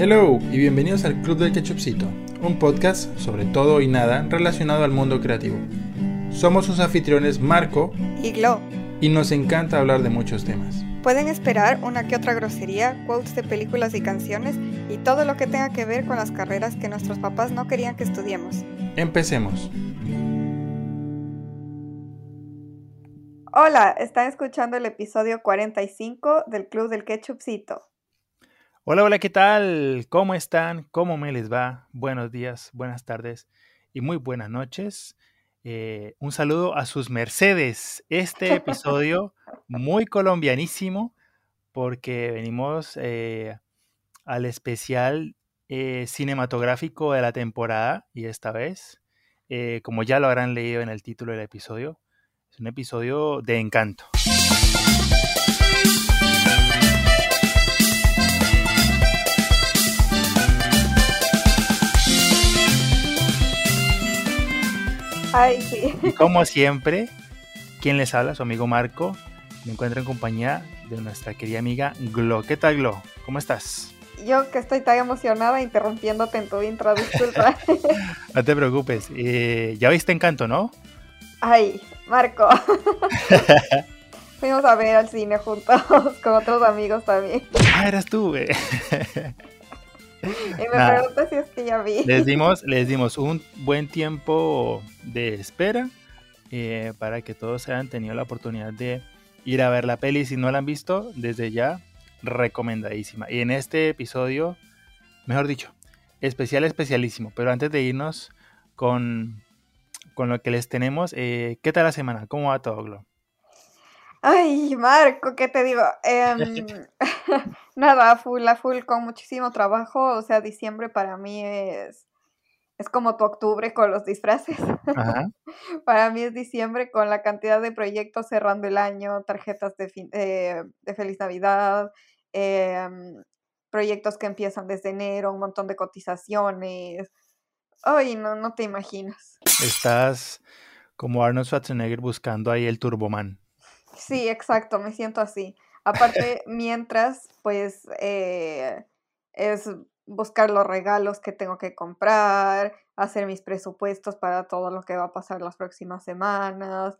Hello y bienvenidos al Club del Ketchupcito, un podcast sobre todo y nada relacionado al mundo creativo. Somos sus anfitriones Marco y Glo. Y nos encanta hablar de muchos temas. Pueden esperar una que otra grosería, quotes de películas y canciones y todo lo que tenga que ver con las carreras que nuestros papás no querían que estudiemos. Empecemos. Hola, están escuchando el episodio 45 del Club del Ketchupcito. Hola, hola, ¿qué tal? ¿Cómo están? ¿Cómo me les va? Buenos días, buenas tardes y muy buenas noches. Eh, un saludo a sus mercedes. Este episodio muy colombianísimo porque venimos eh, al especial eh, cinematográfico de la temporada y esta vez, como ya lo habrán leído en el título del episodio, es un episodio de encanto. Ay, sí. Y como siempre, quien les habla, su amigo Marco, me encuentro en compañía de nuestra querida amiga Glo. ¿Qué tal, Glo? ¿Cómo estás? Yo que estoy tan emocionada interrumpiéndote en tu intro, disculpa. no te preocupes. Eh, ya viste Encanto, ¿no? Ay, Marco. Fuimos a ver al cine juntos con otros amigos también. Ah, eras tú, güey. Y me pregunto si es que ya vi. Les dimos, les dimos un buen tiempo de espera eh, para que todos hayan tenido la oportunidad de ir a ver la peli. Si no la han visto, desde ya, recomendadísima. Y en este episodio, mejor dicho, especial, especialísimo. Pero antes de irnos con, con lo que les tenemos, eh, ¿qué tal la semana? ¿Cómo va todo, Glo? Ay, Marco, ¿qué te digo? Em, nada, full, a full, con muchísimo trabajo. O sea, diciembre para mí es, es como tu octubre con los disfraces. para mí es diciembre con la cantidad de proyectos cerrando el año, tarjetas de, eh, de Feliz Navidad, em, proyectos que empiezan desde enero, un montón de cotizaciones. Ay, no, no te imaginas. Estás como Arnold Schwarzenegger buscando ahí el Turboman. Sí, exacto, me siento así. Aparte, mientras, pues, eh, es buscar los regalos que tengo que comprar, hacer mis presupuestos para todo lo que va a pasar las próximas semanas.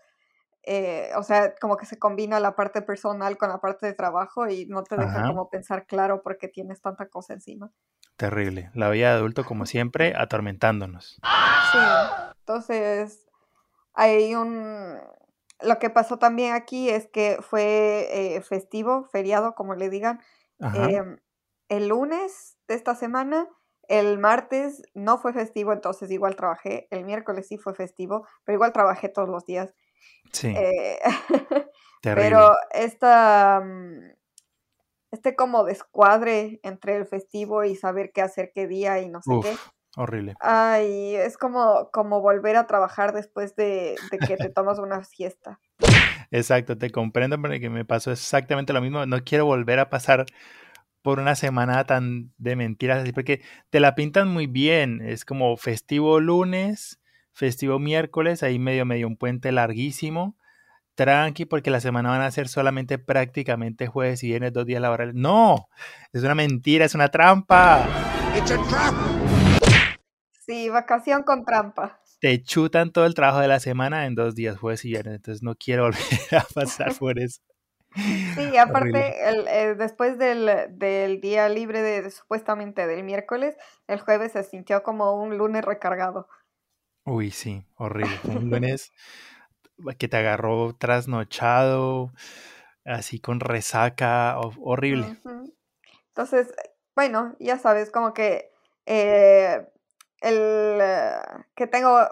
Eh, o sea, como que se combina la parte personal con la parte de trabajo y no te deja como pensar claro porque tienes tanta cosa encima. Terrible. La vida de adulto, como siempre, atormentándonos. Sí, entonces hay un, lo que pasó también aquí es que fue eh, festivo, feriado, como le digan, em, el lunes de esta semana. El martes no fue festivo, entonces igual trabajé. El miércoles sí fue festivo, pero igual trabajé todos los días. Sí. Eh, pero esta, mm, este como descuadre entre el festivo y saber qué hacer qué día y no sé qué Horrible. Ay, es como, como volver a trabajar después de, que te tomas una siesta. Exacto, te comprendo porque me pasó exactamente lo mismo. No quiero volver a pasar por una semana tan de mentiras así, porque te la pintan muy bien. Es como festivo lunes, festivo miércoles, ahí medio medio un puente larguísimo. Tranqui, porque la semana van a ser solamente prácticamente jueves y viernes, dos días laborales. No, es una mentira, es una trampa. Sí, vacación con trampa. Te chutan todo el trabajo de la semana en dos días, jueves y viernes. Entonces no quiero volver a pasar por eso. Sí, aparte, el, eh, después del, día libre de, supuestamente del miércoles, el jueves se sintió como un lunes recargado. Uy, sí, horrible. Un lunes que te agarró trasnochado, así con resaca, horrible. Entonces, bueno, ya sabes, como que eh, el eh, que tengo,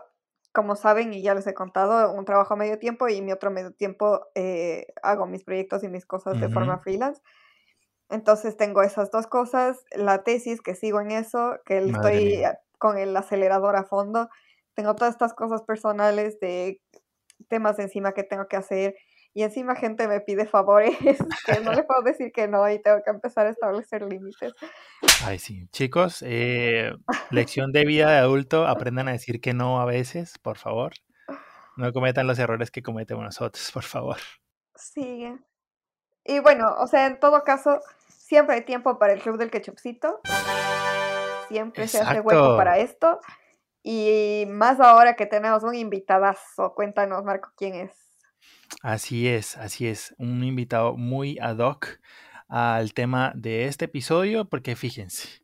como saben y ya les he contado, un trabajo a medio tiempo y mi otro medio tiempo eh, hago mis proyectos y mis cosas de forma freelance. Entonces tengo esas dos cosas, la tesis que sigo en eso, que estoy con el acelerador a fondo, tengo todas estas cosas personales de temas encima que tengo que hacer y encima gente me pide favores que no le puedo decir que no y tengo que empezar a establecer límites. Ay, sí. Chicos, eh, lección de vida de adulto, aprendan a decir que no a veces, por favor. No cometan los errores que cometemos nosotros, por favor. Sí. Y bueno, o sea, en todo caso, siempre hay tiempo para el club del ketchupcito. siempre se hace hueco para esto. Y más ahora que tenemos un invitadazo. Cuéntanos, Marco, quién es. Así es, así es. Un invitado muy ad hoc al tema de este episodio, porque fíjense,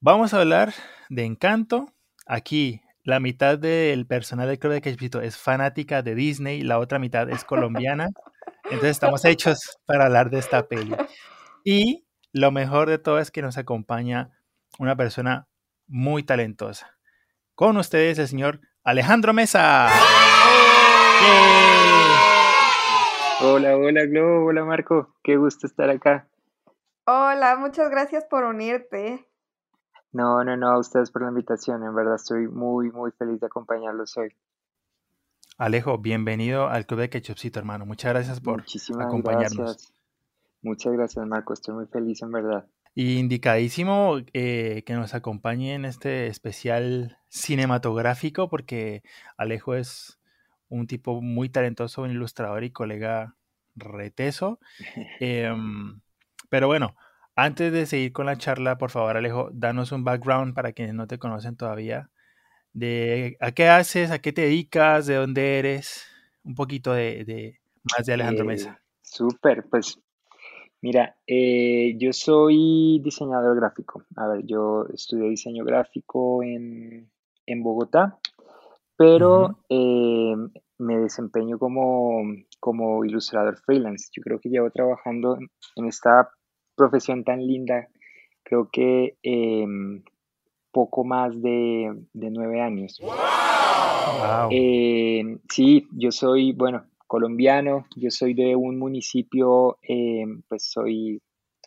vamos a hablar de Encanto. Aquí la mitad del personal del Club de Cachipito es fanática de Disney, la otra mitad es colombiana. Entonces estamos hechos para hablar de esta peli. Y lo mejor de todo es que nos acompaña una persona muy talentosa. Con ustedes el señor Alejandro Mesa. Hola, hola Globo, hola Marco, qué gusto estar acá. Hola, muchas gracias por unirte. No, no, no, a ustedes por la invitación, en verdad estoy muy, muy feliz de acompañarlos hoy. Alejo, bienvenido al Club de Ketchupcito, hermano. Muchas gracias por Muchísimas acompañarnos. Gracias. Muchas gracias, Marco, estoy muy feliz, en verdad. Y indicadísimo eh, que nos acompañe en este especial cinematográfico, porque Alejo es un tipo muy talentoso, un ilustrador y colega reteso. Em, pero bueno, antes de seguir con la charla, por favor, Alejo, danos un background para quienes no te conocen todavía. De a qué haces, a qué te dedicas, de dónde eres, un poquito de, más de Alejandro eh, Mesa. Súper, pues Mira, eh, yo soy diseñador gráfico. A ver, yo estudié diseño gráfico en, Bogotá, pero eh, me desempeño como, como ilustrador freelance. Yo creo que llevo trabajando en esta profesión tan linda, creo que em, poco más de, nueve años. Eh, sí, yo soy, bueno, colombiano, yo soy de un municipio, eh, pues soy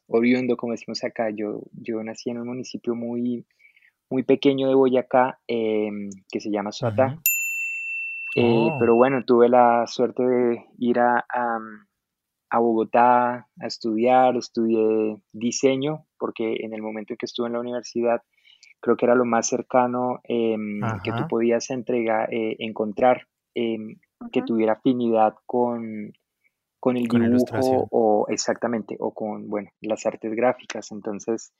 oriundo, como decimos acá, yo, yo nací en un municipio muy, muy pequeño de Boyacá em, que se llama Suatá. Eh, oh. Pero bueno, tuve la suerte de ir a, a, Bogotá a estudiar, estudié diseño, porque en el momento en que estuve en la universidad, creo que era lo más cercano em, que tú podías entregar, eh, encontrar em, que tuviera afinidad con, con el dibujo o exactamente, o con, bueno, las artes gráficas. Entonces,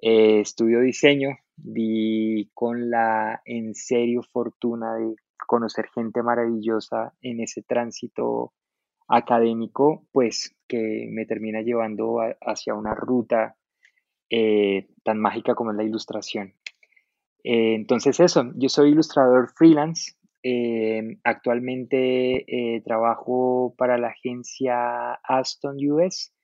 eh, estudio diseño, vi con la en serio fortuna de conocer gente maravillosa en ese tránsito académico, pues que me termina llevando hacia una ruta eh, tan mágica como es la ilustración. Eh, entonces eso, yo soy ilustrador freelance, actualmente trabajo para la agencia Aston US.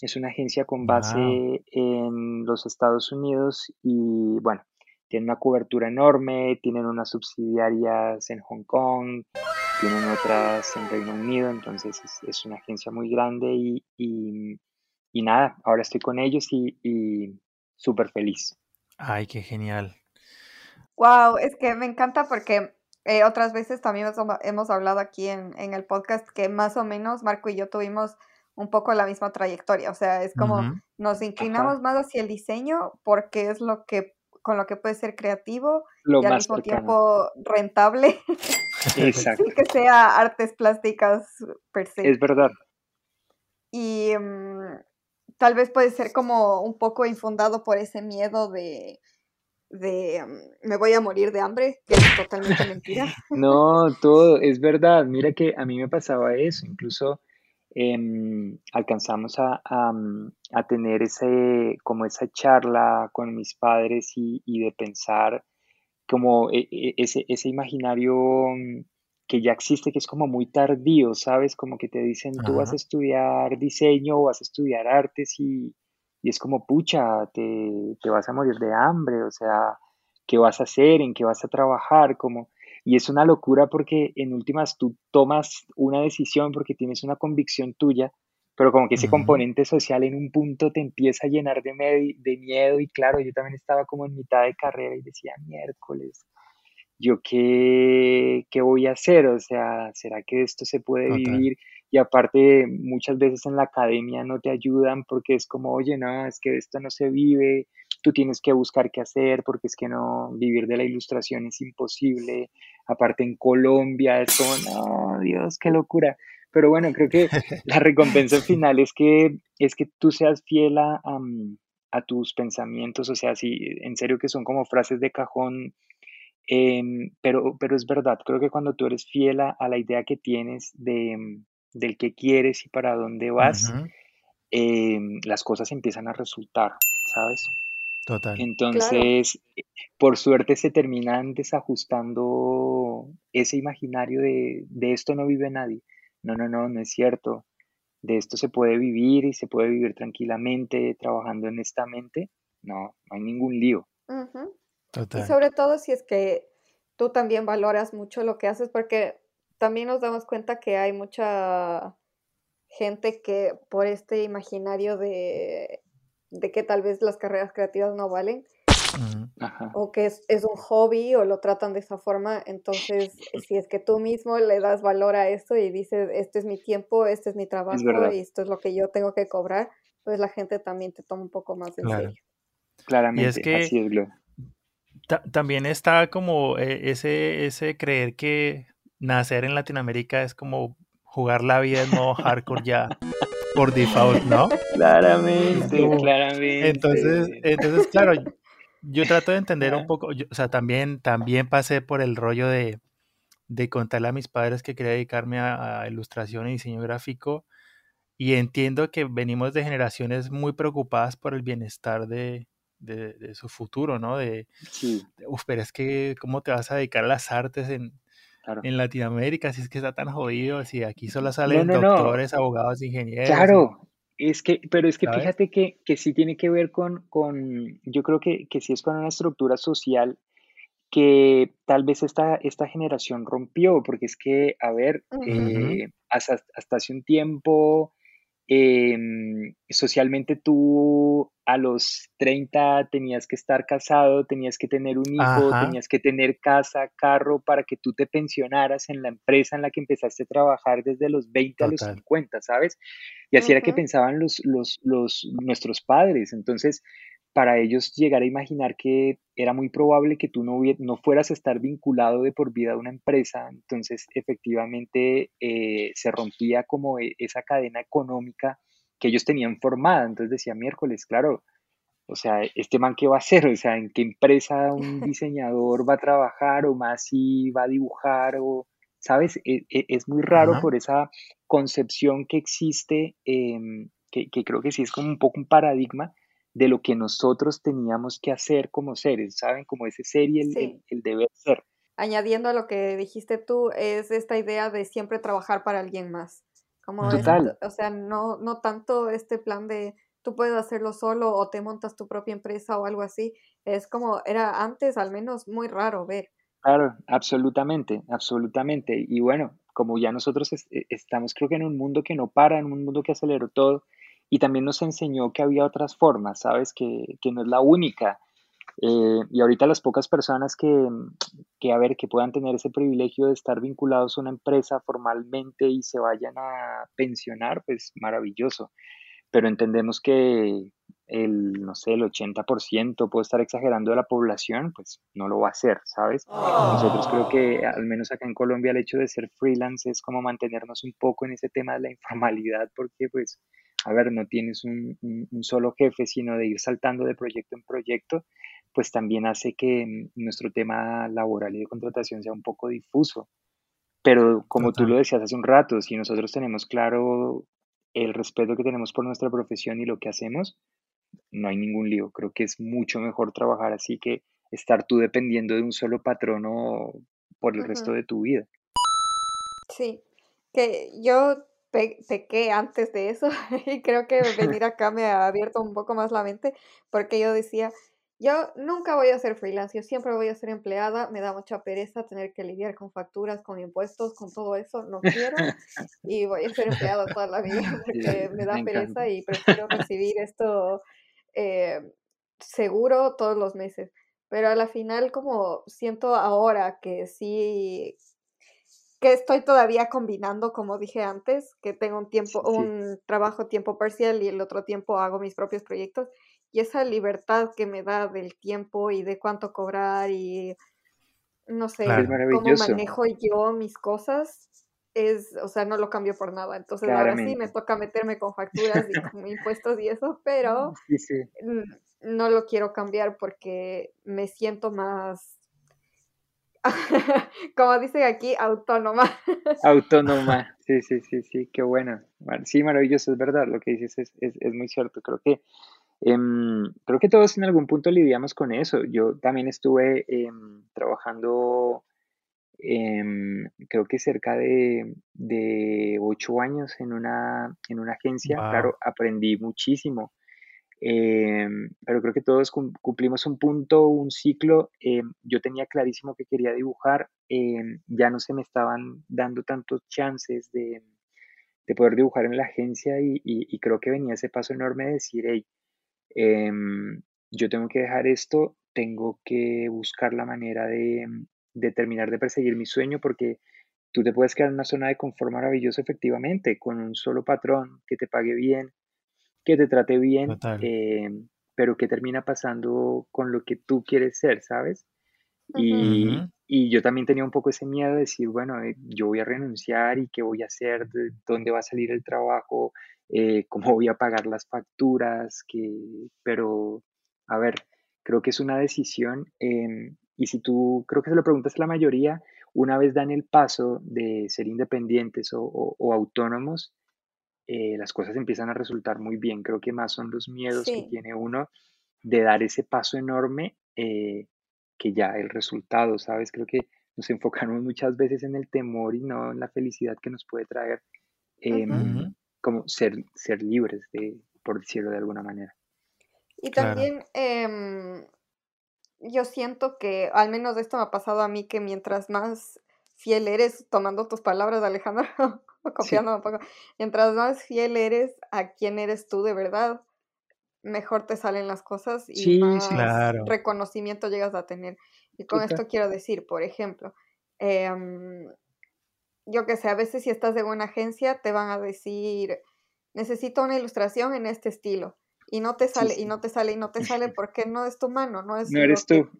Es una agencia con base en los Estados Unidos y bueno, tiene una cobertura enorme, tienen unas subsidiarias en Hong Kong, tienen otras en Reino Unido, entonces es, una agencia muy grande y, y, nada, ahora estoy con ellos y, y súper feliz. Ay, qué genial. Wow, es que me encanta porque eh, otras veces también hemos hablado aquí en, el podcast que más o menos Marco y yo tuvimos un poco la misma trayectoria. O sea, es como nos inclinamos más hacia el diseño porque es lo que con lo que puede ser creativo y al mismo tiempo rentable. Exacto. Sin que sea artes plásticas per se. Es verdad. Y mm, tal vez puede ser como un poco infundado por ese miedo de de me voy a morir de hambre, que es totalmente mentira. no, todo es verdad. Mira que a mí me pasaba eso, incluso em, alcanzamos a, a, tener ese, como esa charla con mis padres y, y de pensar como e, e, ese, ese imaginario mm, que ya existe, que es como muy tardío, ¿sabes? Como que te dicen, tú vas a estudiar diseño o vas a estudiar artes y, y es como, pucha, te, te, vas a morir de hambre, o sea, ¿qué vas a hacer? ¿En qué vas a trabajar? Como, y es una locura porque en últimas tú tomas una decisión porque tienes una convicción tuya, pero como que ese componente social en un punto te empieza a llenar de, de miedo y claro, yo también estaba como en mitad de carrera y decía, miércoles, ¿yo qué, qué voy a hacer? O sea, ¿será que esto se puede vivir? Y aparte muchas veces en la academia no te ayudan porque es como, oye, no, es que esto no se vive, tú tienes que buscar qué hacer porque es que no, vivir de la ilustración es imposible, aparte en Colombia es como, no, Dios, qué locura. Pero bueno, creo que la recompensa final es que, es que tú seas fiel a, a tus pensamientos, o sea, sí, en serio que son como frases de cajón, em, pero, pero es verdad, creo que cuando tú eres fiel a, la idea que tienes de, del que quieres y para dónde vas, em, las cosas empiezan a resultar, ¿sabes? Total. Entonces, por suerte se terminan desajustando ese imaginario de, de esto no vive nadie. No, no, no, no es cierto de esto se puede vivir y se puede vivir tranquilamente, trabajando honestamente, no, no hay ningún lío. Y sobre todo si es que tú también valoras mucho lo que haces, porque también nos damos cuenta que hay mucha gente que por este imaginario de, de que tal vez las carreras creativas no valen, o que es, un hobby o lo tratan de esa forma. Entonces, si es que tú mismo le das valor a esto y dices, este es mi tiempo, este es mi trabajo y esto es lo que yo tengo que cobrar, pues la gente también te toma un poco más en serio. Claramente, y es que así es, también está como eh, ese, ese creer que nacer en Latinoamérica es como jugar la vida en modo hardcore ya por default, ¿no? Claramente, claramente. Entonces, entonces, claro, yo trato de entender un poco, o sea, también, también pasé por el rollo de, de contarle a mis padres que quería dedicarme a, ilustración y diseño gráfico y entiendo que venimos de generaciones muy preocupadas por el bienestar de, de, su futuro, ¿no? De, sí. uf, pero es que, ¿cómo te vas a dedicar a las artes en, en Latinoamérica si es que está tan jodido? Si aquí solo salen doctores, abogados, ingenieros. Claro, es que, pero es que fíjate que, que, sí tiene que ver con, con yo creo que, que sí es con una estructura social que tal vez esta, esta generación rompió, porque es que, a ver, eh, hasta, hasta, hace un tiempo Em, socialmente tú a los 30 tenías que estar casado, tenías que tener un hijo, tenías que tener casa, carro para que tú te pensionaras en la empresa en la que empezaste a trabajar desde los 20 a los 50, ¿sabes? Y así era que pensaban los, los, los, nuestros padres. Entonces, para ellos llegar a imaginar que era muy probable que tú no, no fueras a estar vinculado de por vida a una empresa, entonces efectivamente eh, se rompía como e, esa cadena económica que ellos tenían formada, entonces decía miércoles, claro, o sea, este man qué va a hacer, o sea, en qué empresa un diseñador va a trabajar o más si va a dibujar o, ¿sabes? E, e, es, muy raro por esa concepción que existe, em, que, que creo que sí es como un poco un paradigma, de lo que nosotros teníamos que hacer como seres, ¿saben? Como ese ser y el, el, deber ser. Añadiendo a lo que dijiste tú, es esta idea de siempre trabajar para alguien más. Como Total. o sea, no, no tanto este plan de tú puedes hacerlo solo o te montas tu propia empresa o algo así. Es como era antes al menos muy raro ver. Claro, absolutamente, absolutamente. Y bueno, como ya nosotros e, estamos creo que en un mundo que no para, en un mundo que aceleró todo, y también nos enseñó que había otras formas, ¿sabes? Que, que no es la única. Eh, y ahorita las pocas personas que, que, a ver, que puedan tener ese privilegio de estar vinculados a una empresa formalmente y se vayan a pensionar, pues maravilloso. Pero entendemos que el, no sé, el 80%, puedo estar exagerando de la población, pues no lo va a hacer, ¿sabes? Nosotros creo que, al menos acá en Colombia, el hecho de ser freelance es como mantenernos un poco en ese tema de la informalidad, porque pues a ver, no tienes un, solo jefe, sino de ir saltando de proyecto en proyecto, pues también hace que mm, nuestro tema laboral y de contratación sea un poco difuso. Pero como tú lo decías hace un rato, si nosotros tenemos claro el respeto que tenemos por nuestra profesión y lo que hacemos, no hay ningún lío. Creo que es mucho mejor trabajar así que estar tú dependiendo de un solo patrono por el resto de tu vida. Sí, que yo pequé antes de eso y creo que venir acá me ha abierto un poco más la mente porque yo decía, yo nunca voy a ser freelance, yo siempre voy a ser empleada, me da mucha pereza tener que lidiar con facturas, con impuestos, con todo eso, no quiero y voy a ser empleada toda la vida porque me da pereza y prefiero recibir esto eh, seguro todos los meses. Pero a la final como siento ahora que sí que estoy todavía combinando, como dije antes, que tengo un tiempo, un trabajo tiempo parcial y el otro tiempo hago mis propios proyectos. Y esa libertad que me da del tiempo y de cuánto cobrar y no sé, cómo manejo yo mis cosas, es, o sea, no lo cambio por nada. Entonces ahora sí me toca meterme con facturas y con impuestos y eso, pero no lo quiero cambiar porque me siento más, como dicen aquí, autónoma. Autónoma, sí, sí, sí, sí, qué bueno. Sí, maravilloso, es verdad, lo que dices es, es, es muy cierto. Creo que Em, creo que todos en algún punto lidiamos con eso. Yo también estuve em, trabajando, em, creo que cerca de, de, ocho años en una, en una agencia. Claro, aprendí muchísimo. pero creo que todos cumplimos un punto, un ciclo. yo tenía clarísimo que quería dibujar. ya no se me estaban dando tantos chances de, de poder dibujar en la agencia y, y, creo que venía ese paso enorme de decir, hey, Em, yo tengo que dejar esto, tengo que buscar la manera de, de, terminar de perseguir mi sueño porque tú te puedes quedar en una zona de confort maravilloso efectivamente, con un solo patrón que te pague bien, que te trate bien, em, pero ¿qué termina pasando con lo que tú quieres ser, sabes? Y, y, yo también tenía un poco ese miedo de decir, bueno, eh, yo voy a renunciar y qué voy a hacer, de dónde va a salir el trabajo, eh, cómo voy a pagar las facturas, que, pero a ver, creo que es una decisión em, y si tú, creo que se lo preguntas a la mayoría, una vez dan el paso de ser independientes o, autónomos, eh, las cosas empiezan a resultar muy bien. Creo que más son los miedos que tiene uno de dar ese paso enorme eh, que ya el resultado, ¿sabes? Creo que nos enfocamos muchas veces en el temor y no en la felicidad que nos puede traer em, como ser, ser libres, de, por decirlo de alguna manera. Y también em, yo siento que, al menos esto me ha pasado a mí, que mientras más fiel eres, tomando tus palabras, Alejandro, copiando un poco, mientras más fiel eres a quién eres tú de verdad, mejor te salen las cosas y más reconocimiento llegas a tener. Y con esto quiero decir, por ejemplo, eh, yo que sé, a veces si estás en una agencia te van a decir, necesito una ilustración en este estilo. Y no te sale, y no te sale, y no te sale porque no es tu mano, no es no eres tú,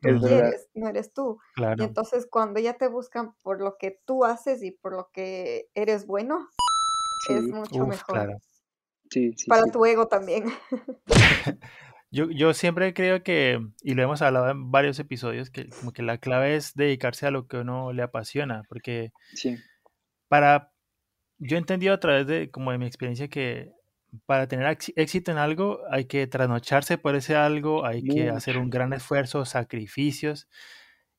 no eres tú. Y entonces cuando ya te buscan por lo que tú haces y por lo que eres bueno, es mucho mejor. Para tu ego también. Yo, yo siempre creo que, y lo hemos hablado en varios episodios, que como que la clave es dedicarse a lo que uno le apasiona, porque sí para, yo he entendido a través de, como de mi experiencia, que para tener éxito en algo hay que trasnocharse por ese algo, hay que hacer un gran esfuerzo, sacrificios.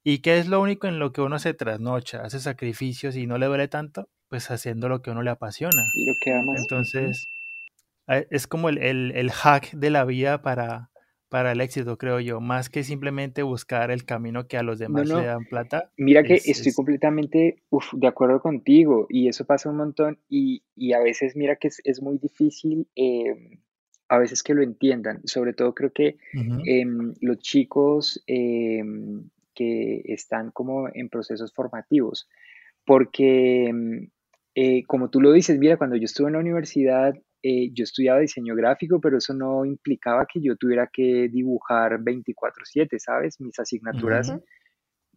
¿Y qué es lo único en lo que uno se trasnocha? Hace sacrificios y no le duele tanto, pues haciendo lo que uno le apasiona. Lo que amas. Entonces, es como el, el hack de la vida para, para el éxito, creo yo, más que simplemente buscar el camino que a los demás le dan plata. Mira que estoy completamente de acuerdo contigo y eso pasa un montón y, a veces mira que es, muy difícil em, a veces que lo entiendan, sobre todo creo que em, los chicos em, que están como en procesos formativos, porque eh, como tú lo dices, mira, cuando yo estuve en la universidad, eh, yo estudiaba diseño gráfico, pero eso no implicaba que yo tuviera que dibujar 24/7, ¿sabes? Mis asignaturas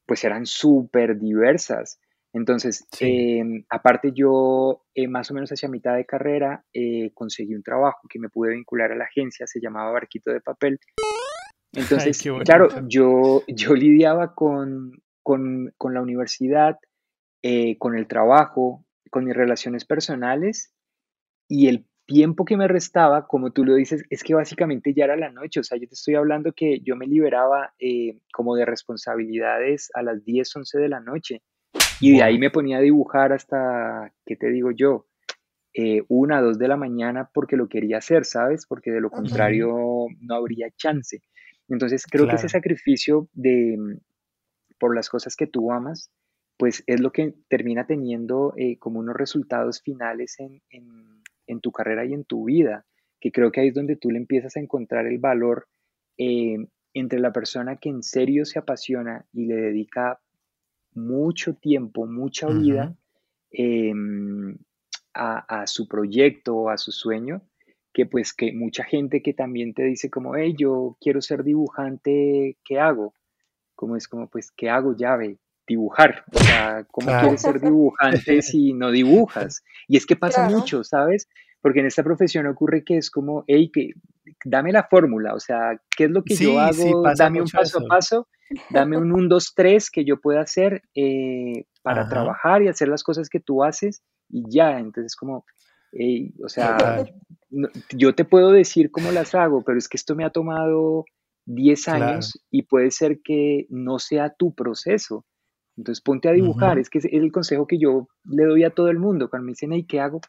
pues eran súper diversas. Entonces, em, aparte yo eh, más o menos hacia mitad de carrera eh, conseguí un trabajo que me pude vincular a la agencia, se llamaba Barquito de Papel. Entonces, claro, yo, yo lidiaba con, con, con la universidad, con el trabajo, con mis relaciones personales y el tiempo que me restaba, como tú lo dices, es que básicamente ya era la noche, o sea, yo te estoy hablando que yo me liberaba eh, como de responsabilidades a las 10, 11 de la noche y de ahí me ponía a dibujar hasta, ¿qué te digo yo? Eh, una, dos de la mañana porque lo quería hacer, ¿sabes? Porque de lo contrario no habría chance. Entonces creo que ese sacrificio de, por las cosas que tú amas, pues es lo que termina teniendo eh, como unos resultados finales en en tu carrera y en tu vida, que creo que ahí es donde tú le empiezas a encontrar el valor eh, entre la persona que en serio se apasiona y le dedica mucho tiempo, mucha vida em, a, su proyecto, a su sueño, que pues que mucha gente que también te dice como, hey, yo quiero ser dibujante, ¿qué hago? Como es como, pues, ¿qué hago? Llave, dibujar. O sea, ¿cómo quieres ser dibujante si no dibujas? Y es que pasa mucho, ¿sabes? Porque en esta profesión ocurre que es como, hey, que, dame la fórmula, o sea, ¿qué es lo que yo hago? dame un paso a paso, dame un 1, 2, 3 que yo pueda hacer eh, para trabajar y hacer las cosas que tú haces y ya, entonces como, hey, o sea, yo te puedo decir cómo las hago, pero es que esto me ha tomado 10 años y puede ser que no sea tu proceso. Entonces ponte a dibujar, es que es el consejo que yo le doy a todo el mundo cuando me dicen, hey, ¿qué hago?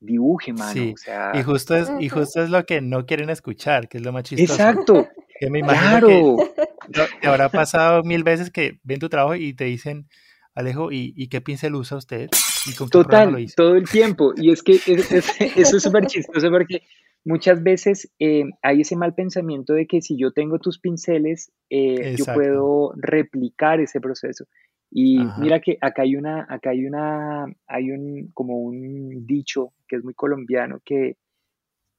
Dibuje, mano. Sí. y, justo es, y justo es lo que no quieren escuchar, que es lo más chistoso. Exacto. Que me imagino que te habrá pasado mil veces que ven tu trabajo y te dicen, Alejo, ¿y, y qué pincel usa usted? ¿Y con Total, lo todo el tiempo. Y es que eso es súper chistoso porque muchas veces eh, hay ese mal pensamiento de que si yo tengo tus pinceles, eh, yo puedo replicar ese proceso. Y mira que acá hay una, acá hay una, hay un, como un dicho que es muy colombiano que,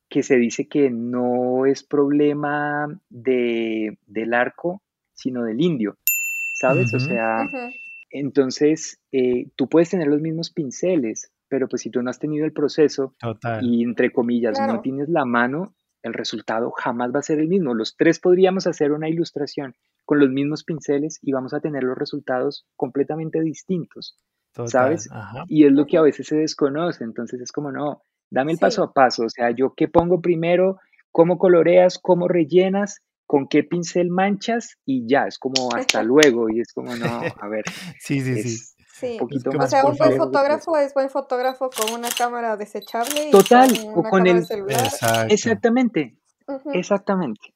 que se dice que no es problema de, del arco, sino del indio, ¿sabes? O sea, entonces eh, tú puedes tener los mismos pinceles, pero pues si tú no has tenido el proceso y entre comillas no tienes la mano, el resultado jamás va a ser el mismo. Los tres podríamos hacer una ilustración con los mismos pinceles y vamos a tener los resultados completamente distintos, ¿sabes? Y es lo que a veces se desconoce, entonces es como, no, dame el paso a paso, o sea, yo qué pongo primero, cómo coloreas, cómo rellenas, con qué pincel manchas y ya, es como hasta luego y es como, no, a ver. sí, sí, sí. Sí. o sea, un buen fotógrafo es buen fotógrafo con una cámara desechable. Total, o con el celular. Exactamente, exactamente.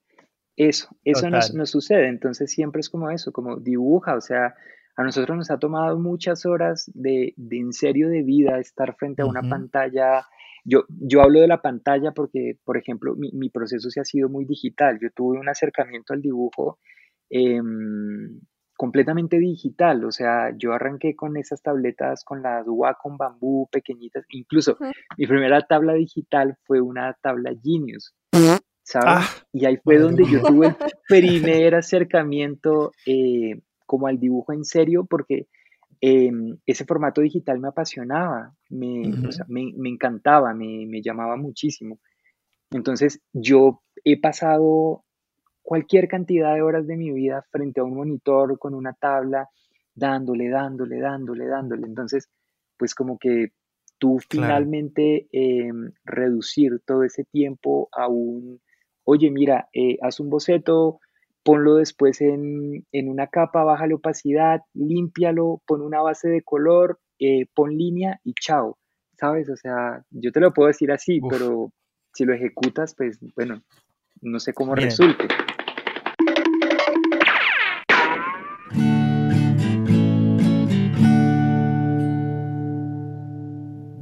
Eso, eso nos, nos, sucede. Entonces siempre es como eso, como dibuja, o sea, a nosotros nos ha tomado muchas horas de, de en serio de vida estar frente a una pantalla. Yo, yo hablo de la pantalla porque, por ejemplo, mi, mi proceso se ha sido muy digital. Yo tuve un acercamiento al dibujo eh, completamente digital, o sea, yo arranqué con esas tabletas, con las Wacom bambú pequeñitas, incluso mi primera tabla digital fue una tabla Genius, ¿sabes? Ah, y ahí fue donde yo tuve el primer acercamiento eh, como al dibujo en serio, porque em, ese formato digital me apasionaba, me, me, encantaba, me, me llamaba muchísimo. Entonces yo he pasado cualquier cantidad de horas de mi vida frente a un monitor con una tabla, dándole, dándole, dándole, dándole. Entonces, pues como que tú finalmente em, reducir todo ese tiempo a un, oye, mira, eh, haz un boceto, ponlo después en, una capa, baja la opacidad, límpialo, pon una base de color, eh, pon línea y chao, ¿sabes? O sea, yo te lo puedo decir así, pero si lo ejecutas, pues bueno, no sé cómo resulte.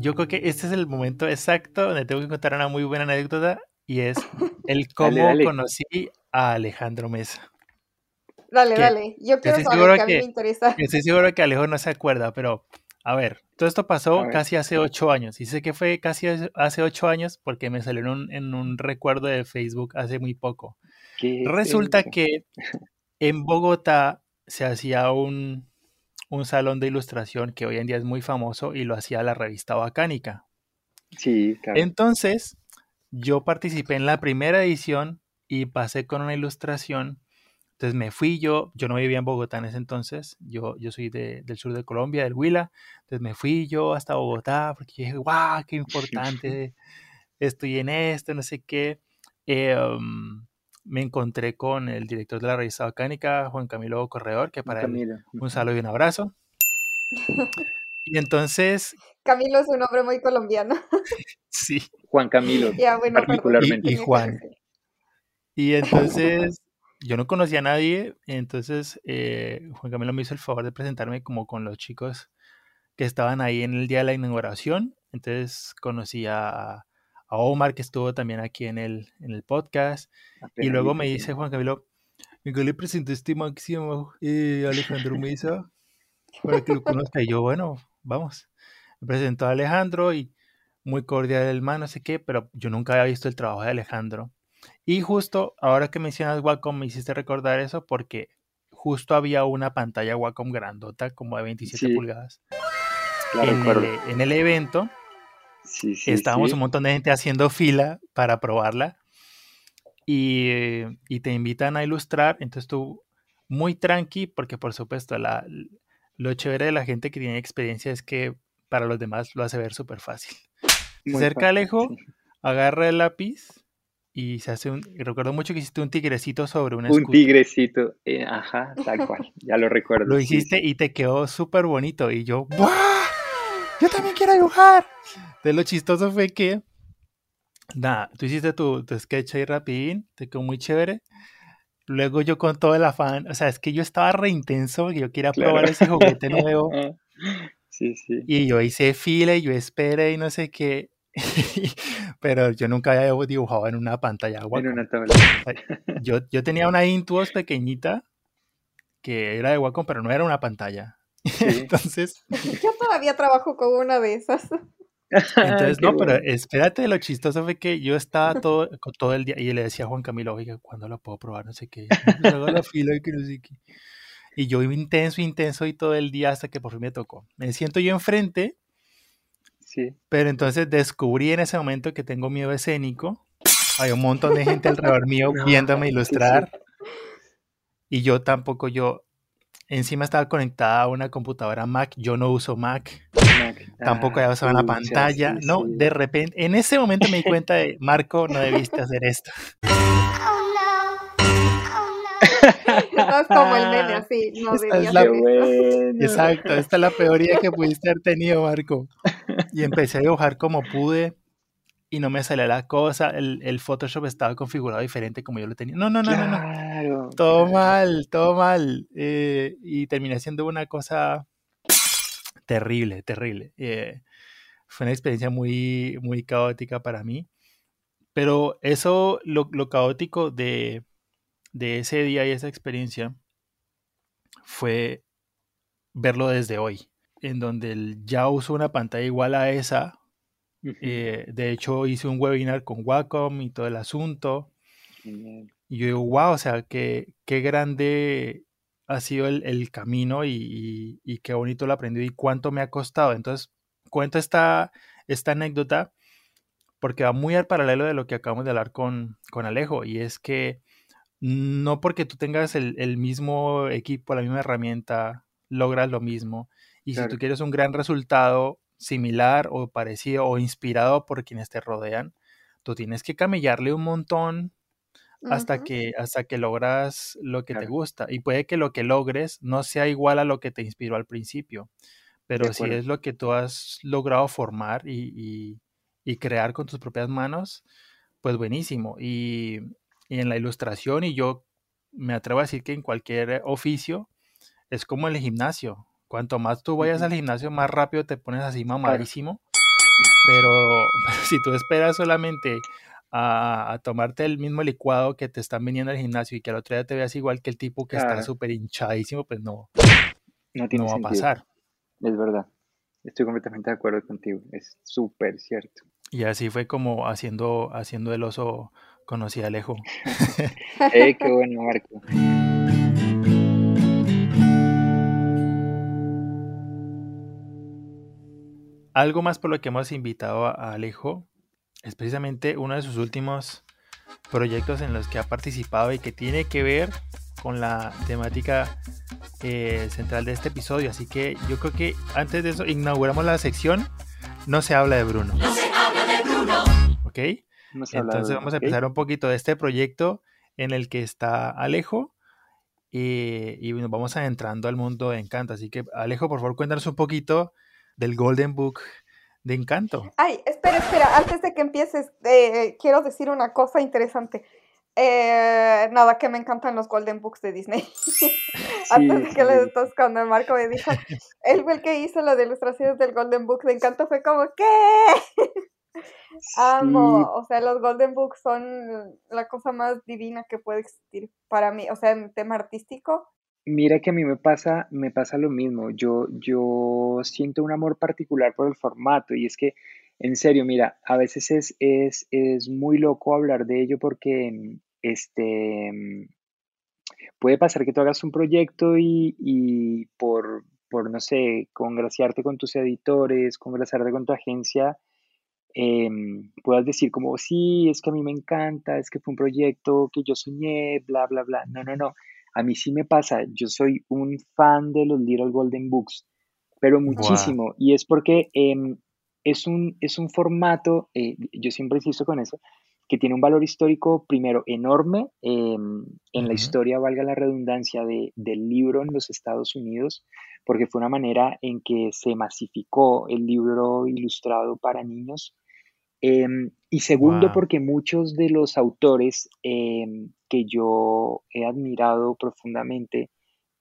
yo creo que este es el momento exacto donde tengo que contar una muy buena anécdota y es el cómo conocí a Alejandro Mesa. Dale, dale. Yo quiero saber que, a mí me interesa. Estoy seguro que Alejo no se acuerda, pero a ver, todo esto pasó casi hace ocho años. Y sé que fue casi hace ocho años porque me salió en un, en un recuerdo de Facebook hace muy poco. Resulta que en Bogotá se hacía un, un salón de ilustración que hoy en día es muy famoso y lo hacía la revista Bacánica. Sí, claro. Entonces, yo participé en la primera edición y pasé con una ilustración. Entonces me fui yo, yo no vivía en Bogotá en ese entonces, yo, yo soy del sur de Colombia, del Huila, entonces me fui yo hasta Bogotá porque dije, guau, qué importante, estoy en esto, no sé qué. Em, me encontré con el director de la revista Bacánica, Juan Camilo Corredor, que para él un saludo y un abrazo. Y entonces... Camilo es un nombre muy colombiano. sí. Juan Camilo, particularmente. Y, Juan. Y entonces yo no conocía a nadie, entonces eh, Juan Camilo me hizo el favor de presentarme como con los chicos que estaban ahí en el día de la inauguración. Entonces conocí a, a Omar, que estuvo también aquí en el, en el podcast. y luego me dice Juan Camilo, que le presenté este máximo eh, Alejandro Mesa para que lo conozca. Y yo, bueno, vamos. Me presentó a Alejandro y muy cordial el man, no sé qué, pero yo nunca había visto el trabajo de Alejandro. Y justo ahora que mencionas Wacom me hiciste recordar eso porque justo había una pantalla Wacom grandota, como de 27 Sí, pulgadas. la En el, en el evento Sí, sí, estábamos un montón de gente haciendo fila para probarla y, eh, y te invitan a ilustrar. Entonces tú, muy tranqui, porque por supuesto, la, lo chévere de la gente que tiene experiencia es que para los demás lo hace ver súper fácil. Se acerca Alejo, agarra el lápiz y se hace un. Recuerdo mucho que hiciste un tigrecito sobre un Un tigrecito, eh, ajá, tal cual, ya lo recuerdo, Lo hiciste sí. y te quedó súper bonito. Y yo, ¡buah! Yo también quiero dibujar. De lo chistoso fue que, nada, tú hiciste tu, tu sketch ahí rapidín, te quedó muy chévere. Luego yo con todo el afán, o sea, es que yo estaba re intenso yo quería Claro. probar ese juguete nuevo. Sí, sí. Y yo hice fila y yo esperé y no sé qué. Pero yo nunca había dibujado en una pantalla En una tabla. Yo, yo tenía una Intuos pequeñita que era de Wacom, pero no era una pantalla. Sí. Entonces, Yo todavía trabajo con una de esas. entonces no, pero espérate, lo chistoso fue que yo estaba todo, todo el día y le decía a Juan Camilo, oiga, ¿cuándo lo puedo probar? No sé qué. "No, pues haga la fila y que no sé qué. Y yo intenso, intenso y todo el día hasta que por fin me tocó. Me siento yo enfrente, Sí. pero entonces descubrí en ese momento que tengo miedo escénico. Hay un montón de gente alrededor mío No, viéndome sí, sí. ilustrar y yo tampoco, yo encima estaba conectada a una computadora Mac, yo no uso Mac, Mac. tampoco Ah, había usado pucha, pantalla, sí, no, de repente, en ese momento me di cuenta de, Marco, no debiste hacer esto. Estás como el meme así, no Esta es la- bueno. Exacto, esta es la peor idea que pudiste haber tenido, Marco. Y empecé a dibujar como pude y no me salía la cosa, el, el Photoshop estaba configurado diferente como yo lo tenía. No, no, no, no, no. Claro. Todo claro. mal, todo mal. eh, y terminé haciendo una cosa terrible, terrible. Eh, fue una experiencia muy, muy caótica para mí. Pero eso, lo, lo caótico de, de ese día y esa experiencia fue verlo desde hoy, en donde el- ya uso una pantalla igual a esa. Eh, de hecho, hice un webinar con Wacom y todo el asunto. Genial. Y yo digo, wow, o sea, qué, qué grande ha sido el, el camino y, y- y qué bonito lo aprendí y cuánto me ha costado. Entonces, cuento esta, esta anécdota porque va muy al paralelo de lo que acabamos de hablar con, con Alejo, y es que no porque tú tengas el, el mismo equipo, la misma herramienta, logras lo mismo. Y si tú quieres un gran resultado similar o parecido o inspirado por quienes te rodean, tú tienes que camellarle un montón hasta que, hasta que logras lo que te gusta. Y puede que lo que logres no sea igual a lo que te inspiró al principio, pero si es lo que tú has logrado formar y, y- y crear con tus propias manos, pues buenísimo. Y, y en la ilustración, y yo me atrevo a decir que en cualquier oficio, es como el gimnasio. Cuanto más tú vayas al gimnasio, más rápido te pones así mamadísimo. Pero, pero si tú esperas solamente a, a tomarte el mismo licuado que te están vendiendo al gimnasio y que al otro día te veas igual que el tipo que está súper hinchadísimo, pues no, No tiene no va a pasar. Es verdad. Estoy completamente de acuerdo contigo. Es súper cierto. Y así fue como haciendo, haciendo el oso conocí a Alejo. Eh, qué bueno, Marco. Algo más por lo que hemos invitado a, a Alejo es precisamente uno de sus últimos proyectos en los que ha participado y que tiene que ver con la temática eh, central de este episodio. Así que yo creo que antes de eso inauguramos la sección No se habla de Bruno. No se habla de Bruno. ¿Ok? Hemos Entonces vamos a empezar un poquito de este proyecto en el que está Alejo eh, y nos vamos adentrando al mundo de Encanto. Así que Alejo, por favor, cuéntanos un poquito del Golden Book de Encanto. Ay, espera, espera, antes de que empieces, eh, quiero decir una cosa interesante. Eh, nada, que me encantan los Golden Books de Disney. antes de que les sí. entonces cuando Marco me dijo, él fue el que hizo las ilustraciones del Golden Book de Encanto, fue como, ¿qué? Amo, Sí, o sea, los Golden Books son la cosa más divina que puede existir para mí, o sea, en tema artístico. Mira que a mí me pasa, me pasa lo mismo. Yo, yo siento un amor particular por el formato y es que, en serio, mira, a veces es, es, es muy loco hablar de ello porque, este, mm, puede pasar que tú hagas un proyecto y, y por, por, no sé, congraciarte con tus editores, congraciarte con tu agencia, em, puedas decir como, sí, es que a mí me encanta, es que fue un proyecto que yo soñé, bla, bla, bla. No, no, no. A mí sí me pasa, yo soy un fan de los Little Golden Books, pero muchísimo. Y es porque em, es, un, es un formato, eh, yo siempre insisto con eso, que tiene un valor histórico, primero, enorme em, en la historia, valga la redundancia, de, del libro en los Estados Unidos, porque fue una manera en que se masificó el libro ilustrado para niños. Em, y segundo, porque muchos de los autores que yo he admirado profundamente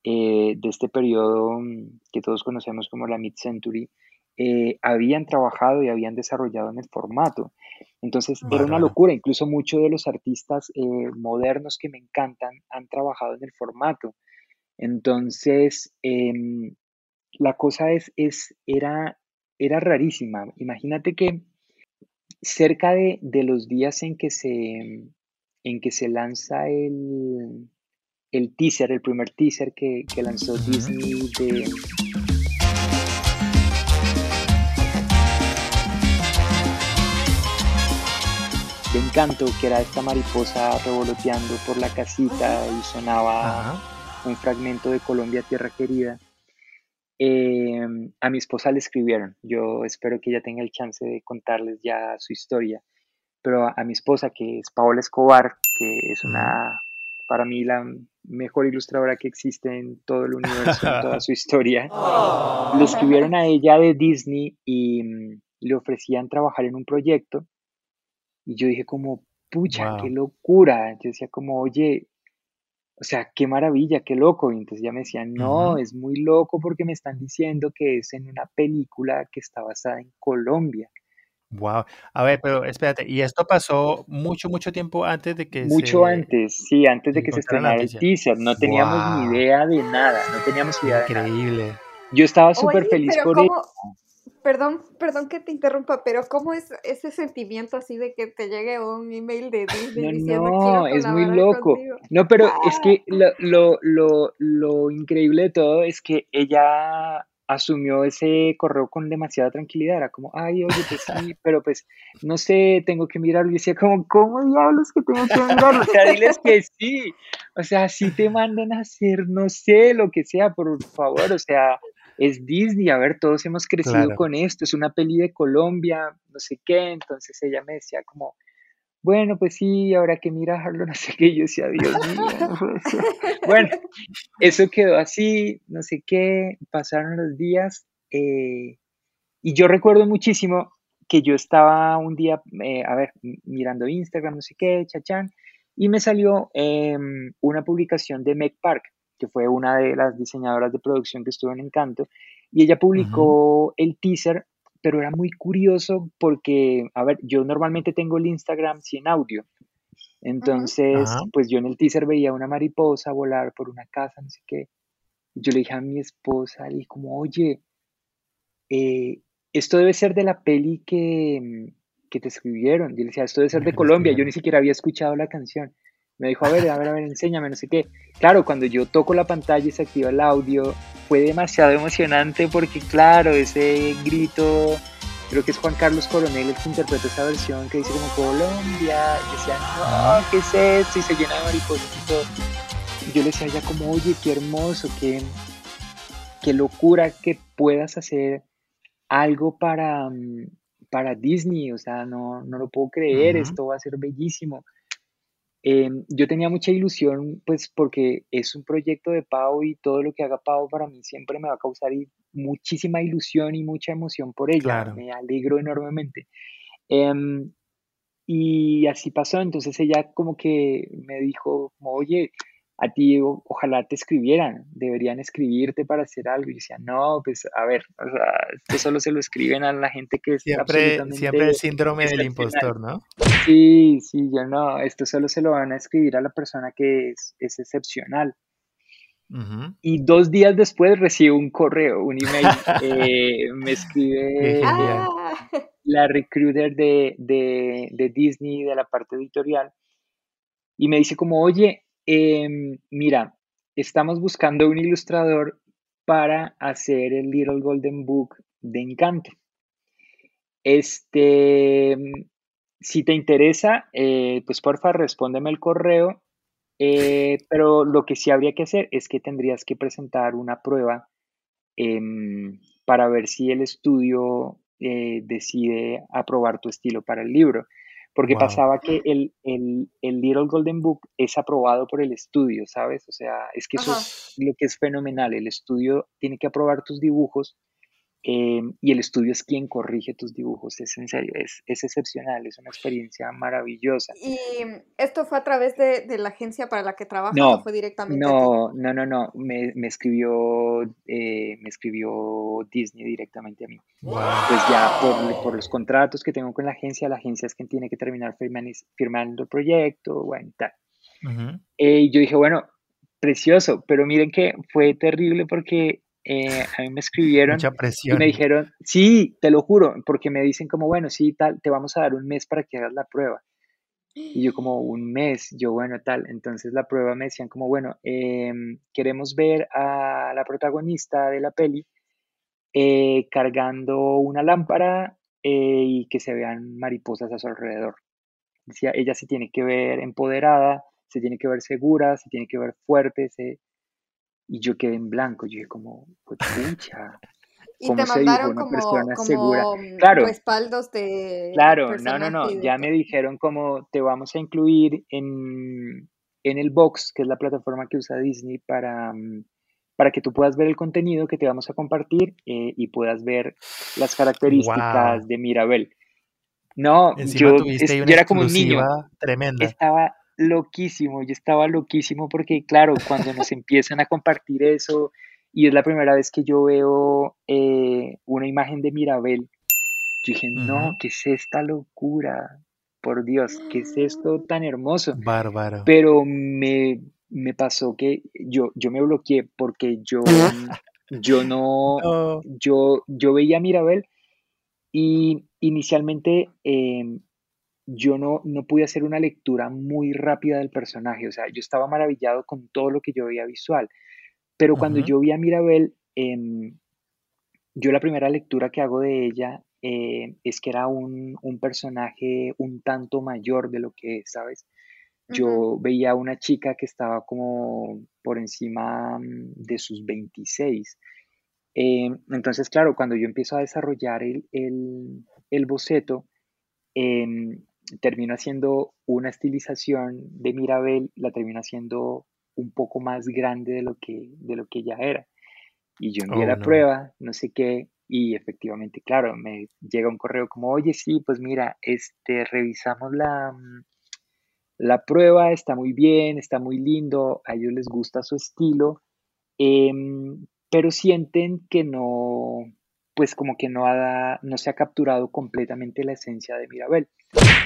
eh, de este periodo mm, que todos conocemos como la mid-century, eh, habían trabajado y habían desarrollado en el formato. Entonces era una locura, incluso muchos de los artistas eh, modernos que me encantan han trabajado en el formato. Entonces, em, la cosa es, es era, era rarísima. Imagínate que cerca de, de los días en que se, en que se lanza el, el teaser, el primer teaser que, lanzó Disney de... de Encanto, que era esta mariposa revoloteando por la casita y sonaba un fragmento de Colombia, Tierra Querida. Em, a mi esposa le escribieron, yo espero que ella tenga el chance de contarles ya su historia pero a, mi esposa, que es Paola Escobar, que es una, para mí, la mejor ilustradora que existe en todo el universo, en toda su historia, le escribieron a ella de Disney y mm, le ofrecían trabajar en un proyecto. Y yo dije como, pucha, qué locura. Yo decía como, oye, o sea, qué maravilla, qué loco. Y entonces ella me decía, no, es muy loco porque me están diciendo que es en una película que está basada en Colombia. Wow. A ver, pero espérate, y esto pasó mucho, mucho tiempo antes de que Mucho antes, sí, antes de que se estrenara el teaser. No teníamos ni idea de nada, no teníamos idea de nada. Increíble. Yo estaba súper feliz por eso. Perdón, perdón que te interrumpa, pero ¿cómo es ese sentimiento así de que te llegue un email de Disney no, diciendo No, es muy loco. No, pero es ah. que lo, lo, lo, lo increíble de todo es que ella asumió ese correo con demasiada tranquilidad, era como, ay, oye, pues sí, pero pues, no sé, tengo que mirarlo, y decía como, ¿cómo diablos que tengo que mirarlo? O sea, diles que sí, o sea, si te mandan a hacer, no sé, lo que sea, por favor, o sea, es Disney, a ver, todos hemos crecido con esto, es una peli de Colombia, no sé qué, entonces ella me decía como, bueno, pues sí, ahora que mirarlo, no sé qué, yo decía, Dios mío, Bueno, eso quedó así, no sé qué, pasaron los días, eh, y yo recuerdo muchísimo que yo estaba un día, eh, a ver, mirando Instagram, no sé qué, chachán, y me salió em, una publicación de Meg Park, que fue una de las diseñadoras de producción que estuvo en Encanto, y ella publicó el teaser pero era muy curioso porque, a ver, yo normalmente tengo el Instagram sin audio. Entonces, pues yo en el teaser veía una mariposa volar por una casa, no sé qué. Yo le dije a mi esposa, y como, oye, eh, esto debe ser de la peli que, que te escribieron. Yo le decía, esto debe ser de Colombia. Yo ni siquiera había escuchado la canción. Me dijo, a ver, a ver, a ver, enséñame, no sé qué. Claro, cuando yo toco la pantalla y se activa el audio, fue demasiado emocionante porque, claro, ese grito, creo que es Juan Carlos Coronel el que interpreta esa versión que dice como Colombia, y decía, no, ¿qué es esto? Y se llena de mariposas y todo. Y yo le decía ya como, oye, qué hermoso, qué, qué locura que puedas hacer algo para, mm, para Disney, o sea, no, no lo puedo creer, esto va a ser bellísimo. Em, yo tenía mucha ilusión, pues porque es un proyecto de Pau y todo lo que haga Pau para mí siempre me va a causar muchísima ilusión y mucha emoción por ella. Me alegro enormemente. Em, y así pasó, entonces ella como que me dijo, oye, a ti ojalá te escribieran, deberían escribirte para hacer algo. Y decía, no, pues a ver, o sea, esto solo se lo escriben a la gente que es siempre, siempre el síndrome del impostor, ¿no? Sí, sí, yo no, esto solo se lo van a escribir a la persona que es, es excepcional. Y dos días después recibo un correo, un email, eh, me escribe la recruiter de, de, de Disney, de la parte editorial, y me dice como, oye, Em, mira, estamos buscando un ilustrador para hacer el Little Golden Book de Encanto. Este, si te interesa, eh, pues porfa, respóndeme el correo. Eh, pero lo que sí habría que hacer es que tendrías que presentar una prueba em, para ver si el estudio eh, decide aprobar tu estilo para el libro. Porque pasaba que el, el, el, Little Golden Book es aprobado por el estudio, ¿sabes? O sea, es que eso es lo que es fenomenal. El estudio tiene que aprobar tus dibujos Em, y el estudio es quien corrige tus dibujos, es en serio, es, es excepcional, es una experiencia maravillosa. ¿Y esto fue a través de, de la agencia para la que trabajas no, o fue directamente? No, no, no, no, me, me escribió, eh, me escribió Disney directamente a mí. Pues ya por, por, los contratos que tengo con la agencia, la agencia es quien tiene que terminar firmando, el proyecto, bueno, tal. Eh, y yo dije, bueno, precioso, pero miren que fue terrible porque eh, a mí me escribieron y me dijeron, sí, te lo juro, porque me dicen como, bueno, sí, tal, te vamos a dar un mes para que hagas la prueba. Y yo como un mes, yo bueno, tal. Entonces la prueba me decían como, bueno, em, queremos ver a la protagonista de la peli eh, cargando una lámpara eh, y que se vean mariposas a su alrededor. Decía, ella se tiene que ver empoderada, se tiene que ver segura, se tiene que ver fuerte, se, y yo quedé en blanco, yo dije como, pucha, y te mandaron como, como mm, claro, respaldos de Claro, no, no, no, ya me dijeron como te vamos a incluir en, en el box, que es la plataforma que usa Disney para, mm, para que tú puedas ver el contenido que te vamos a compartir eh, y puedas ver las características de Mirabel. No, yo, yo, era como un niño. Tremenda. Estaba loquísimo, yo estaba loquísimo porque, claro, cuando nos empiezan a compartir eso y es la primera vez que yo veo eh, una imagen de Mirabel, yo dije, no, ¿qué es esta locura? Por Dios, ¿qué es esto tan hermoso? Bárbaro. Pero me, me pasó que yo, yo me bloqueé porque yo, yo no, Yo, yo veía a Mirabel y inicialmente em, yo no, no pude hacer una lectura muy rápida del personaje, o sea, yo estaba maravillado con todo lo que yo veía visual, pero cuando yo vi a Mirabel, em, yo la primera lectura que hago de ella eh, es que era un, personaje un tanto mayor de lo que es, ¿sabes? Yo veía a una chica que estaba como por encima mm, de sus 26. Em, entonces, claro, cuando yo empiezo a desarrollar el, el, boceto, em, termino haciendo una estilización de Mirabel, la termino haciendo un poco más grande de lo que, de lo que ya era. Y yo envié oh, la prueba, no sé qué, y efectivamente, claro, me llega un correo como, oye, sí, pues mira, este, revisamos la, mm, la prueba, está muy bien, está muy lindo, a ellos les gusta su estilo, em, pero sienten que no, pues como que no, ha, no se ha capturado completamente la esencia de Mirabel.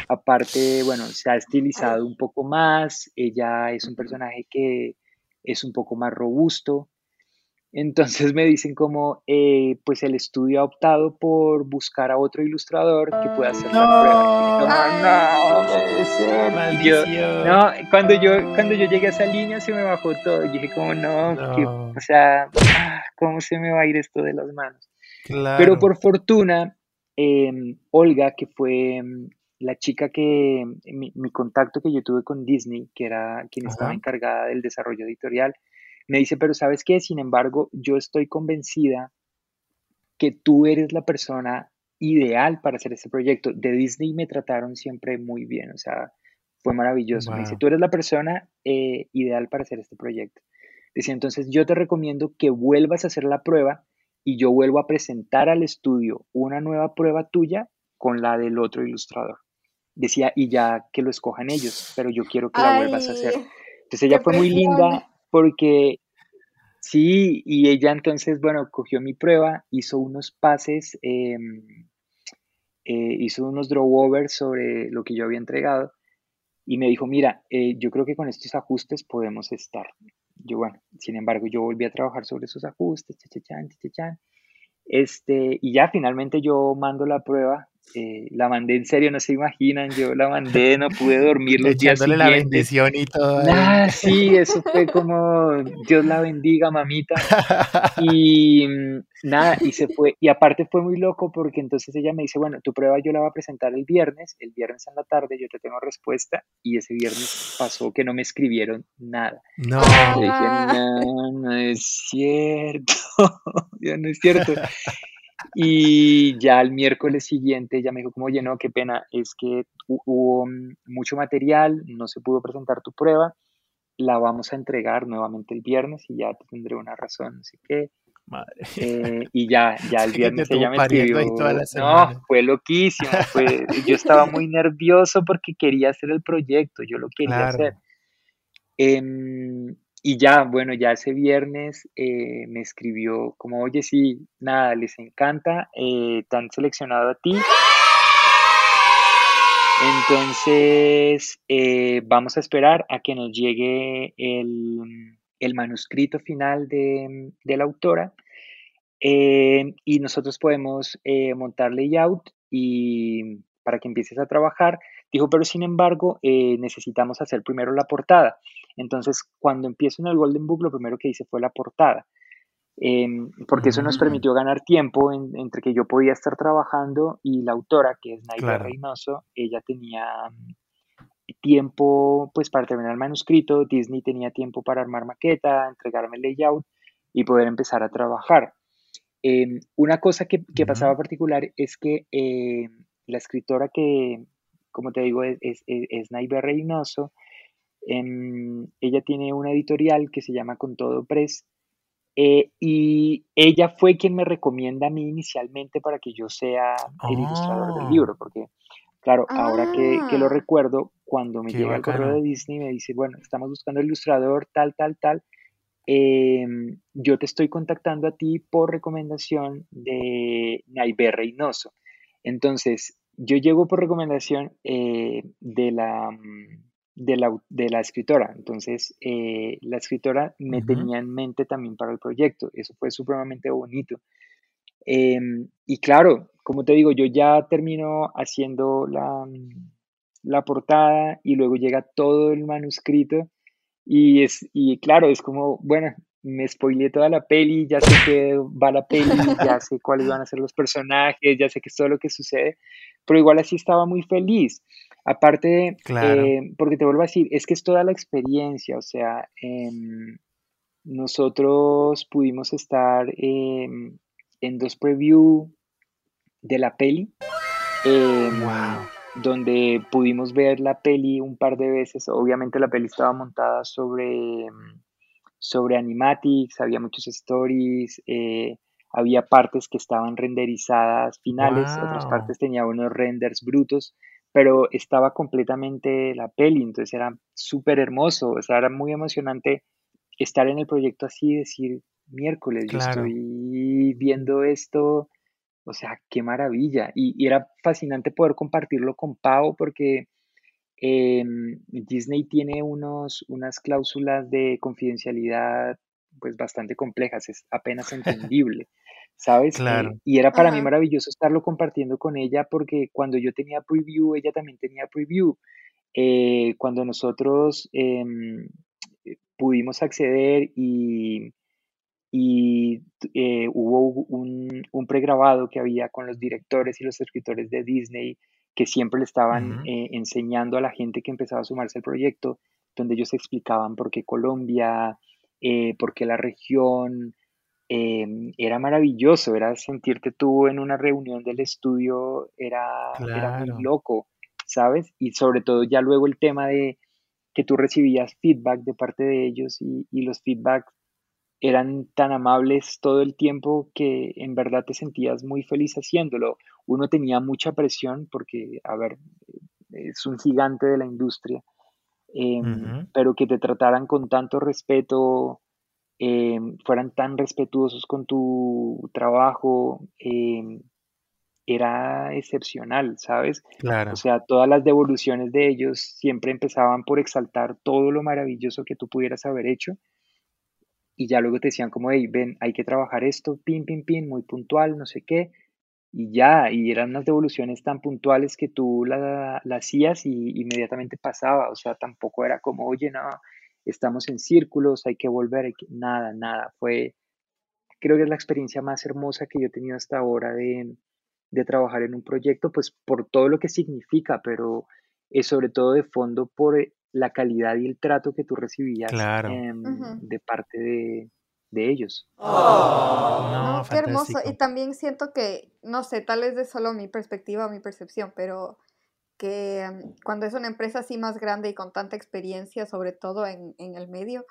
Aparte, bueno, se ha estilizado un poco más, ella es un personaje que es un poco más robusto. Entonces me dicen como, eh, pues el estudio ha optado por buscar a otro ilustrador que pueda hacer la prueba. No, no, no, cuando yo, cuando yo llegué a esa línea se me bajó todo. Y dije como, no, o sea, ah, ¿cómo se me va a ir esto de las manos? Pero por fortuna, em, Olga, que fue em, la chica que, mi, contacto que yo tuve con Disney, que era quien estaba encargada del desarrollo editorial, me dice, pero sabes qué, sin embargo, yo estoy convencida que tú eres la persona ideal para hacer este proyecto. De Disney me trataron siempre muy bien, o sea, fue maravilloso. Me dice, tú eres la persona eh, ideal para hacer este proyecto. Decía, entonces yo te recomiendo que vuelvas a hacer la prueba y yo vuelvo a presentar al estudio una nueva prueba tuya con la del otro ilustrador. Decía, y ya que lo escojan ellos, pero yo quiero que la vuelvas a hacer. Entonces ella fue muy linda porque sí, y ella entonces, bueno, cogió mi prueba, hizo unos pases, em, eh, hizo unos drawovers sobre lo que yo había entregado y me dijo, mira, eh, yo creo que con estos ajustes podemos estar. Yo, bueno, sin embargo, yo volví a trabajar sobre esos ajustes, Este, y ya finalmente yo mando la prueba eh, la mandé en serio, no se imaginan, yo la mandé, no pude dormir los días la bendición y todo. ahí. Ah, sí, eso fue como Dios la bendiga, mamita. Y mm, nada, y se fue. Y aparte fue muy loco porque entonces ella me dice, bueno, tu prueba yo la voy a presentar el viernes, el viernes en la tarde yo te tengo respuesta. Y ese viernes pasó que no me escribieron nada. No. Yo dije, no, no es cierto, ya no es cierto. Y ya el miércoles siguiente ella me dijo como, oye, no, qué pena, es que hu- hubo mm, mucho material, no se pudo presentar tu prueba, la vamos a entregar nuevamente el viernes y ya te tendré una razón, así que, Madre. eh, y ya, ya el viernes ella me escribió, no, fue loquísimo, fue, yo estaba muy nervioso porque quería hacer el proyecto, yo lo quería hacer. Claro. Y ya, bueno, ya ese viernes eh, me escribió como, oye, sí, nada, les encanta, eh, te han seleccionado a ti. Entonces, eh, vamos a esperar a que nos llegue el, el manuscrito final de, de la autora eh, y nosotros podemos montar layout y para que empieces a trabajar. Dijo, pero sin embargo, eh, necesitamos hacer primero la portada. Entonces, cuando empiezo en el Golden Book, lo primero que hice fue la portada. Em, porque eso nos Mm, permitió ganar tiempo en- entre que yo podía estar trabajando y la autora, que es Naida claro. Reynoso, ella tenía mm, tiempo pues para terminar el manuscrito, Disney tenía tiempo para armar maqueta, entregarme el layout y poder empezar a trabajar. Em, una cosa que, que pasaba particular es que eh, la escritora que, como te digo, es, es, es, es Naive Reynoso, em, ella tiene una editorial que se llama Con Todo Press eh, y ella fue quien me recomienda a mí inicialmente para que yo sea el ilustrador del Oh, libro, porque claro, ahora que, que lo Ah, recuerdo, cuando me qué llega el correo de. Disney me dice, bueno, estamos buscando ilustrador, tal, tal, tal, em, yo te estoy contactando a ti por recomendación de Naive Reynoso. Entonces, yo llego por recomendación eh, de la, mm, de la, de la escritora. Entonces, eh, la escritora me Ujú. tenía en mente también para el proyecto. Eso fue supremamente bonito. Em, y claro, como te digo, yo ya termino haciendo la, mm, la portada y luego llega todo el manuscrito y es, y claro, es como, bueno, me spoileé toda la peli, ya sé que va la peli, ya sé cuáles van a ser los personajes, ya sé qué es todo lo que sucede, pero igual así estaba muy feliz. Aparte, Claro. eh, porque te vuelvo a decir, es que es toda la experiencia, o sea, em, nosotros pudimos estar em, en dos preview de la peli, em, Wow. donde pudimos ver la peli un par de veces. Obviamente la peli estaba montada sobre, em, sobre animatics, había muchos stories, eh, había partes que estaban renderizadas finales, otras partes tenía unos renders brutos, pero estaba completamente la peli, entonces era súper hermoso, o sea, era muy emocionante estar en el proyecto así y decir, miércoles, yo estoy viendo esto, o sea, qué maravilla. Y, y era fascinante poder compartirlo con Pau porque em, Disney tiene unos, unas cláusulas de confidencialidad pues bastante complejas, es apenas entendible, ¿sabes? Claro. y era para mí maravilloso estarlo compartiendo con ella porque cuando yo tenía preview, ella también tenía preview. Eh, cuando nosotros em, eh, pudimos acceder y, y eh, hubo un, un pregrabado que había con los directores y los escritores de Disney que siempre le estaban eh, enseñando a la gente que empezaba a sumarse al proyecto, donde ellos explicaban por qué Colombia, eh, por qué la región, eh, era maravilloso, era sentirte tú en una reunión del estudio, era, era muy loco, ¿sabes? Y sobre todo ya luego el tema de que tú recibías feedback de parte de ellos y, y los feedbacks eran tan amables todo el tiempo que en verdad te sentías muy feliz haciéndolo. Uno tenía mucha presión porque, a ver, es un gigante de la industria, em, pero que te trataran con tanto respeto, em, fueran tan respetuosos con tu trabajo, em, era excepcional, ¿sabes? O Claro. sea, todas las devoluciones de ellos siempre empezaban por exaltar todo lo maravilloso que tú pudieras haber hecho y ya luego te decían como, hey, ven, hay que trabajar esto, pin, pin, pin, muy puntual, no sé qué, y ya, y eran unas devoluciones tan puntuales que tú la, la hacías y inmediatamente pasaba, o sea, tampoco era como, oye, no, estamos en círculos, hay que volver, nada, nada, fue, creo que es la experiencia más hermosa que yo he tenido hasta ahora de, de trabajar en un proyecto, pues por todo lo que significa, pero es sobre todo de fondo por la calidad y el trato que tú recibías em, de parte de, de ellos. no, qué hermoso. Y también siento que, no sé, tal vez de solo mi perspectiva o mi percepción, pero que em, cuando es una empresa así más grande y con tanta experiencia, sobre todo en, en el medio,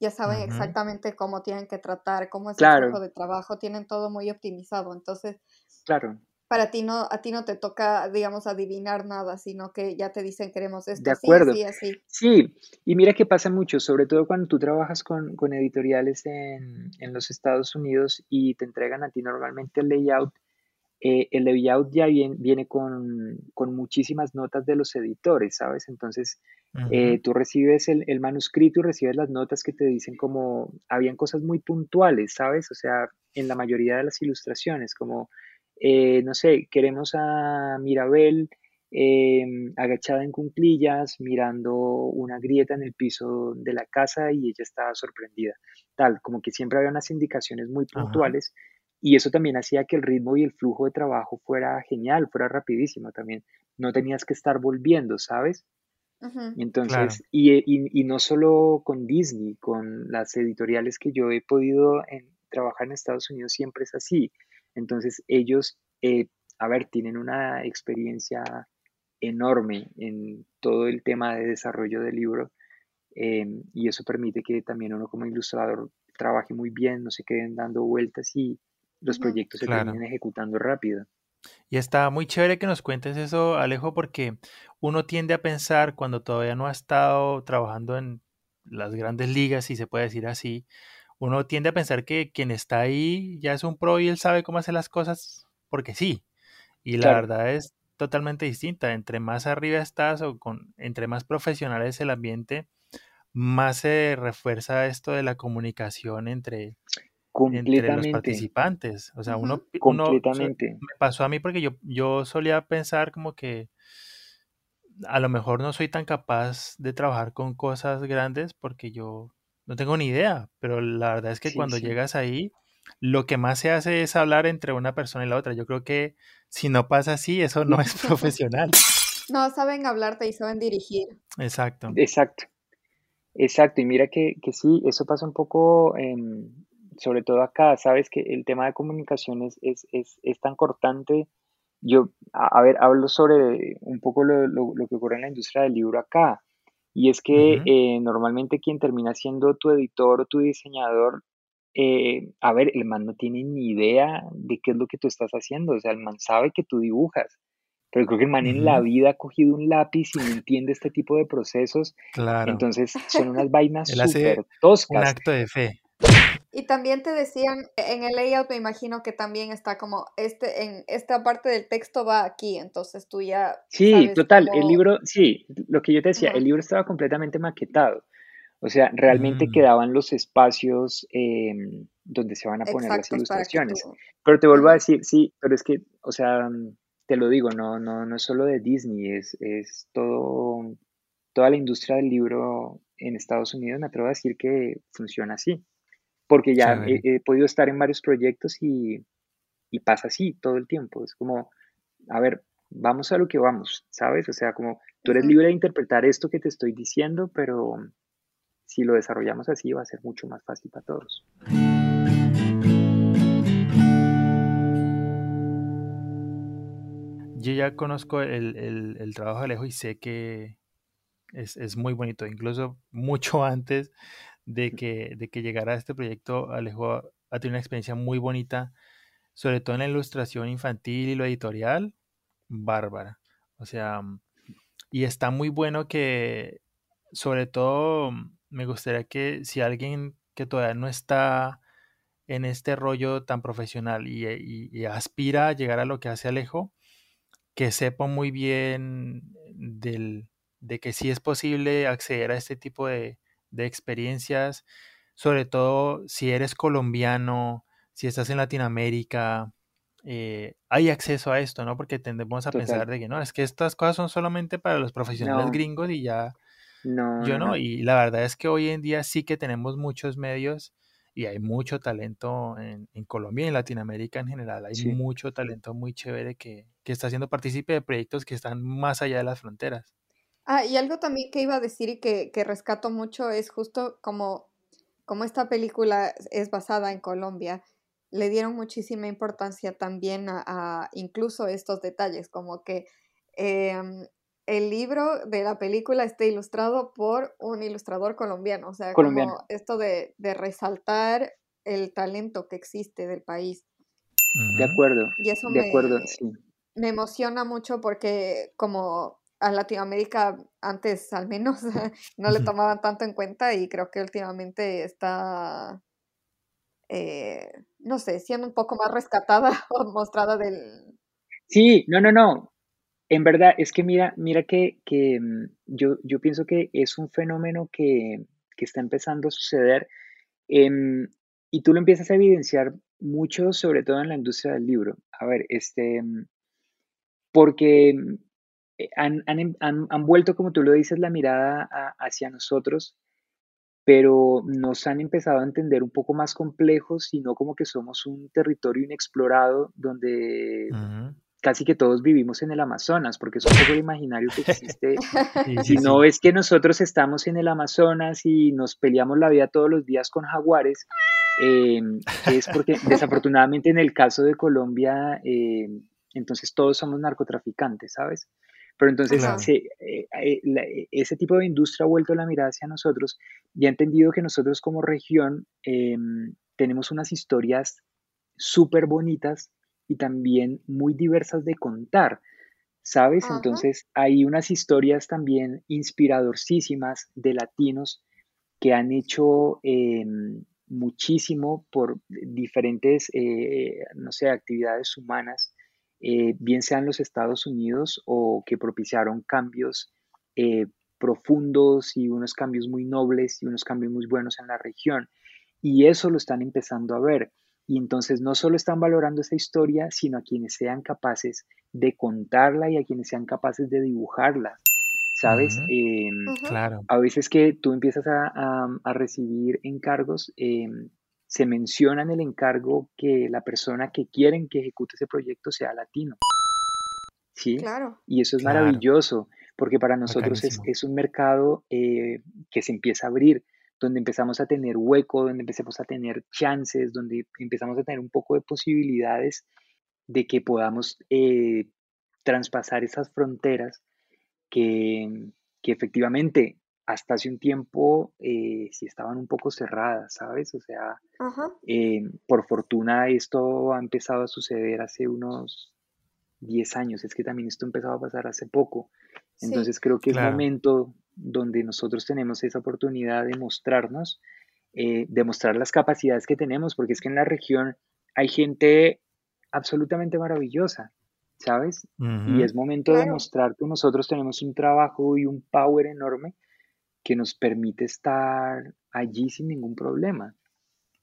ya saben exactamente cómo tienen que tratar, cómo es el flujo de trabajo, tienen todo muy optimizado. Entonces, claro para ti no, a ti no te toca, digamos, adivinar nada, sino que ya te dicen queremos esto, de acuerdo. así, así. Sí, y mira que pasa mucho, sobre todo cuando tú trabajas con, con editoriales en, en, los Estados Unidos y te entregan a ti normalmente el layout, eh, el layout ya viene, viene con, con, muchísimas notas de los editores, ¿sabes? Entonces, eh, tú recibes el, el, manuscrito y recibes las notas que te dicen como, habían cosas muy puntuales, ¿sabes? O sea, en la mayoría de las ilustraciones, como eh, no sé, queremos a Mirabel em, agachada en cunclillas, mirando una grieta en el piso de la casa y ella estaba sorprendida. Tal, como que siempre había unas indicaciones muy puntuales y eso también hacía que el ritmo y el flujo de trabajo fuera genial, fuera rapidísimo también. No tenías que estar volviendo, ¿sabes? Entonces, y, y, no solo con Disney, con las editoriales que yo he podido trabajar en Estados Unidos, siempre es así. Entonces ellos, eh, a ver, tienen una experiencia enorme en todo el tema de desarrollo del libro em, y eso permite que también uno como ilustrador trabaje muy bien, no se queden dando vueltas y los proyectos se terminen ejecutando rápido. Y está muy chévere que nos cuentes eso, Alejo, porque uno tiende a pensar cuando todavía no ha estado trabajando en las grandes ligas, si se puede decir así, uno tiende a pensar que quien está ahí ya es un pro y él sabe cómo hacer las cosas porque sí. Y la verdad es totalmente distinta. Entre más arriba estás o con, entre más profesional es el ambiente, más se refuerza esto de la comunicación entre, entre los participantes. O sea, uno, Completamente. me pasó a mí porque yo, yo solía pensar como que a lo mejor no soy tan capaz de trabajar con cosas grandes porque yo no tengo ni idea, pero la verdad es que cuando llegas ahí, lo que más se hace es hablar entre una persona y la otra. Yo creo que si no pasa así, eso no es profesional. No, saben hablarte y saben dirigir. Exacto. Exacto. Exacto. Y mira que, que sí, eso pasa un poco, sobre todo acá, sabes que el tema de comunicaciones es, es, es, tan cortante. Yo, a, ver, hablo sobre un poco lo, lo, lo que ocurre en la industria del libro acá. Y es que eh, normalmente quien termina siendo tu editor o tu diseñador, eh, a ver, el man no tiene ni idea de qué es lo que tú estás haciendo, o sea, el man sabe que tú dibujas, pero creo que el man en la vida ha cogido un lápiz y no entiende este tipo de procesos. Claro. Entonces son unas vainas súper toscas. Un acto de fe. Y también te decían, en el layout me imagino que también está como, este, en esta parte del texto va aquí, entonces tú ya... Sí, total, el libro, sí, lo que yo te decía, el libro estaba completamente maquetado. O sea, realmente mm. quedaban los espacios em, donde se van a poner las ilustraciones. Pero te vuelvo a decir, sí, pero es que, o sea, te lo digo, no, no, no es solo de Disney, es, es todo, toda la industria del libro en Estados Unidos, me atrevo a decir que funciona así porque ya he, podido estar en varios proyectos y, pasa así todo el tiempo. Es como, a ver, vamos a lo que vamos, ¿sabes? O sea, como tú eres libre de interpretar esto que te estoy diciendo, pero si lo desarrollamos así va a ser mucho más fácil para todos. Yo ya conozco el, trabajo de Alejo y sé que es, es, muy bonito, incluso mucho antes de que, de que llegara a este proyecto, Alejo ha tenido una experiencia muy bonita, sobre todo en la ilustración infantil y lo editorial, bárbara. O sea, y está muy bueno que, sobre todo, me gustaría que si alguien que todavía no está en este rollo tan profesional y, aspira a llegar a lo que hace Alejo, que sepa muy bien del, de que sí es posible acceder a este tipo de, de experiencias, sobre todo si eres colombiano, si estás en Latinoamérica, eh, hay acceso a esto, ¿no? Porque tendemos a pensar de que no, es que estas cosas son solamente para los profesionales gringos y ya no, yo no. Y la verdad es que hoy en día sí que tenemos muchos medios y hay mucho talento en, Colombia y en Latinoamérica en general. Hay mucho talento muy chévere que, que está siendo partícipe de proyectos que están más allá de las fronteras. Ah, y algo también que iba a decir y que, que rescato mucho es justo como, como esta película es basada en Colombia, le dieron muchísima importancia también a, incluso estos detalles, como que em, el libro de la película esté ilustrado por un ilustrador colombiano, o sea, como esto de, resaltar el talento que existe del país. De acuerdo. Y eso de me, acuerdo, sí. me emociona mucho porque como a Latinoamérica antes al menos no le tomaban tanto en cuenta y creo que últimamente está eh, no sé, siendo un poco más rescatada o mostrada del... Sí, no, no, no. En verdad, es que mira, mira que, que mm, yo, yo pienso que es un fenómeno que, que está empezando a suceder em, y tú lo empiezas a evidenciar mucho, sobre todo en la industria del libro. A ver, este, mm, porque mm, han, han, han, han vuelto, como tú lo dices, la mirada hacia nosotros pero nos han empezado a entender un poco más complejos, sino como que somos un territorio inexplorado donde casi que todos vivimos en el Amazonas, porque es un poco el imaginario que existe. si no es que nosotros estamos en el Amazonas y nos peleamos la vida todos los días con jaguares, em, es porque desafortunadamente en el caso de Colombia, em, entonces todos somos narcotraficantes, ¿sabes? Pero entonces eh, eh, eh, ese tipo de industria ha vuelto la mirada hacia nosotros y ha entendido que nosotros como región em, tenemos unas historias súper bonitas y también muy diversas de contar, ¿sabes? Entonces hay unas historias también inspiradorcísimas de latinos que han hecho em, muchísimo por diferentes, no sé, actividades humanas eh, bien sean los Estados Unidos o que propiciaron cambios eh, profundos y unos cambios muy nobles y unos cambios muy buenos en la región. Y eso lo están empezando a ver. Y entonces no solo están valorando esa historia, sino a quienes sean capaces de contarla y a quienes sean capaces de dibujarla. ¿Sabes? Em, claro. A veces que tú empiezas a, a recibir encargos, em, se menciona en el encargo que la persona que quieren que ejecute ese proyecto sea latino. ¿Sí? Claro. Y eso es maravilloso, porque para nosotros es, un mercado eh, que se empieza a abrir, donde empezamos a tener hueco, donde empezamos a tener chances, donde empezamos a tener un poco de posibilidades de que podamos eh, traspasar esas fronteras que, que efectivamente hasta hace un tiempo eh, sí estaban un poco cerradas, ¿sabes? O sea, eh, por fortuna esto ha empezado a suceder hace unos 10 años, es que también esto empezado a pasar hace poco. Entonces creo que es un momento donde nosotros tenemos esa oportunidad de mostrarnos, eh, de mostrar las capacidades que tenemos, porque es que en la región hay gente absolutamente maravillosa, ¿sabes? Y es momento de mostrar que nosotros tenemos un trabajo y un power enorme que nos permite estar allí sin ningún problema.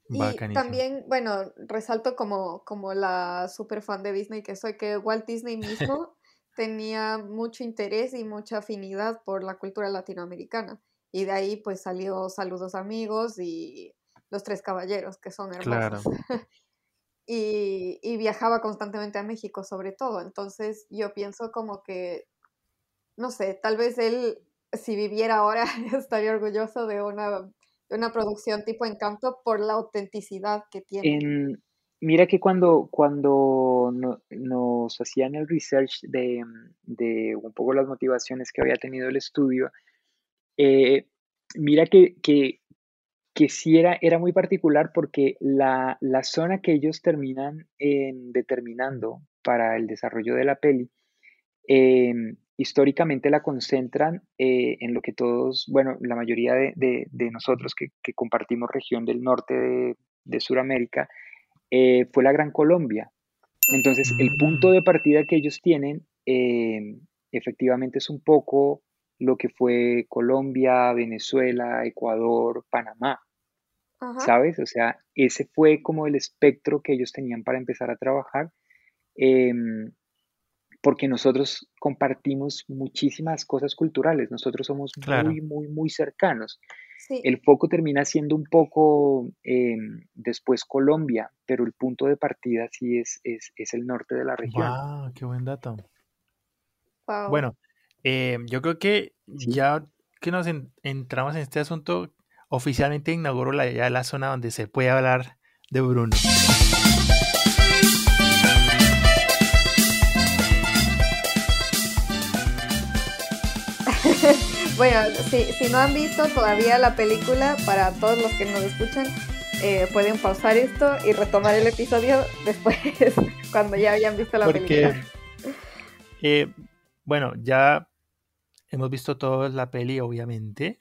Y también, bueno, resalto como, como la super fan de Disney que soy, que Walt Disney mismo tenía mucho interés y mucha afinidad por la cultura latinoamericana. Y de ahí pues salió Saludos Amigos y Los Tres Caballeros, que son hermosos. y, y viajaba constantemente a México sobre todo. Entonces yo pienso como que, no sé, tal vez él si viviera ahora, estaría orgulloso de una, de una producción tipo Encanto por la autenticidad que tiene. mira que cuando, cuando nos hacían el research de, de, un poco las motivaciones que había tenido el estudio, eh, mira que, que, que, sí era, era muy particular porque la, la zona que ellos terminan determinando para el desarrollo de la peli, eh, históricamente la concentran eh, en lo que todos, bueno, la mayoría de, nosotros que, compartimos región del norte de, de Sudamérica, eh, fue la Gran Colombia. Entonces, el punto de partida que ellos tienen eh, efectivamente es un poco lo que fue Colombia, Venezuela, Ecuador, Panamá. ¿Sabes? O sea, ese fue como el espectro que ellos tenían para empezar a trabajar em, porque nosotros compartimos muchísimas cosas culturales, nosotros somos muy, muy, muy cercanos. El foco termina siendo un poco em, después Colombia, pero el punto de partida sí es, es, el norte de la región. ¡Wow! ¡Qué buen dato! Bueno, em, yo creo que ya que nos entramos en este asunto, oficialmente inauguró la, ya la zona donde se puede hablar de Bruno. Bueno, si, si, no han visto todavía la película, para todos los que nos escuchan, eh, pueden pausar esto y retomar el episodio después, cuando ya hayan visto la película. Eh, bueno, ya hemos visto todos la peli, obviamente.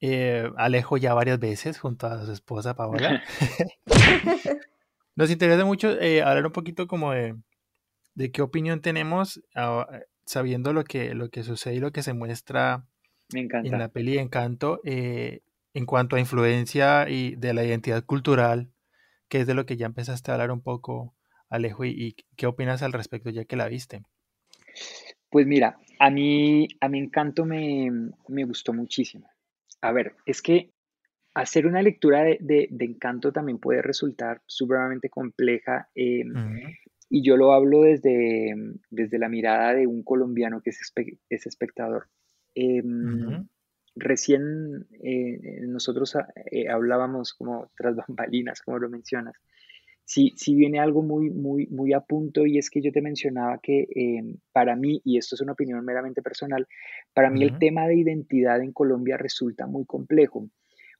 Eh, Alejo ya varias veces junto a su esposa Paola. Nos interesa mucho hablar un poquito como de, de qué opinión tenemos ah, sabiendo lo que, lo que sucede y lo que se muestra en la peli Encanto eh, en cuanto a influencia y de la identidad cultural, que es de lo que ya empezaste a hablar un poco, Alejo, y, qué opinas al respecto ya que la viste. Pues mira, a mí, a mi Encanto me, gustó muchísimo. A ver, es que hacer una lectura de, Encanto también puede resultar supremamente compleja. Eh, y yo lo hablo desde, desde la mirada de un colombiano que es, es espectador. Em, recién eh, nosotros ah, eh, hablábamos como tras bambalinas, como lo mencionas. Sí, sí viene algo muy, muy, muy a punto y es que yo te mencionaba que em, para mí, y esto es una opinión meramente personal, para mí el tema de identidad en Colombia resulta muy complejo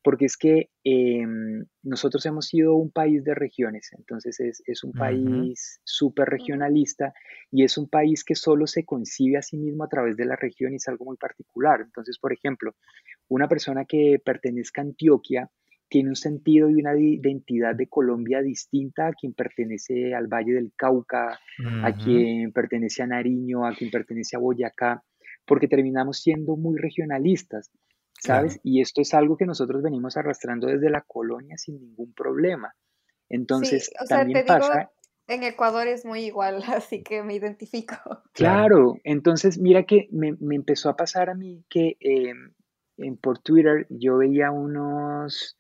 porque es que em, nosotros hemos sido un país de regiones, entonces es, un país súper regionalista y es un país que solo se concibe a sí mismo a través de la región y es algo muy particular. Entonces, por ejemplo, una persona que pertenezca a Antioquia tiene un sentido y una identidad de Colombia distinta a quien pertenece al Valle del Cauca, a quien pertenece a Nariño, a quien pertenece a Boyacá, porque terminamos siendo muy regionalistas. ¿Sabes? Y esto es algo que nosotros venimos arrastrando desde la colonia sin ningún problema. Entonces, también pasa... en Ecuador es muy igual, así que me identifico. Claro, entonces mira que me, empezó a pasar a mí que em, en, por Twitter yo veía unos,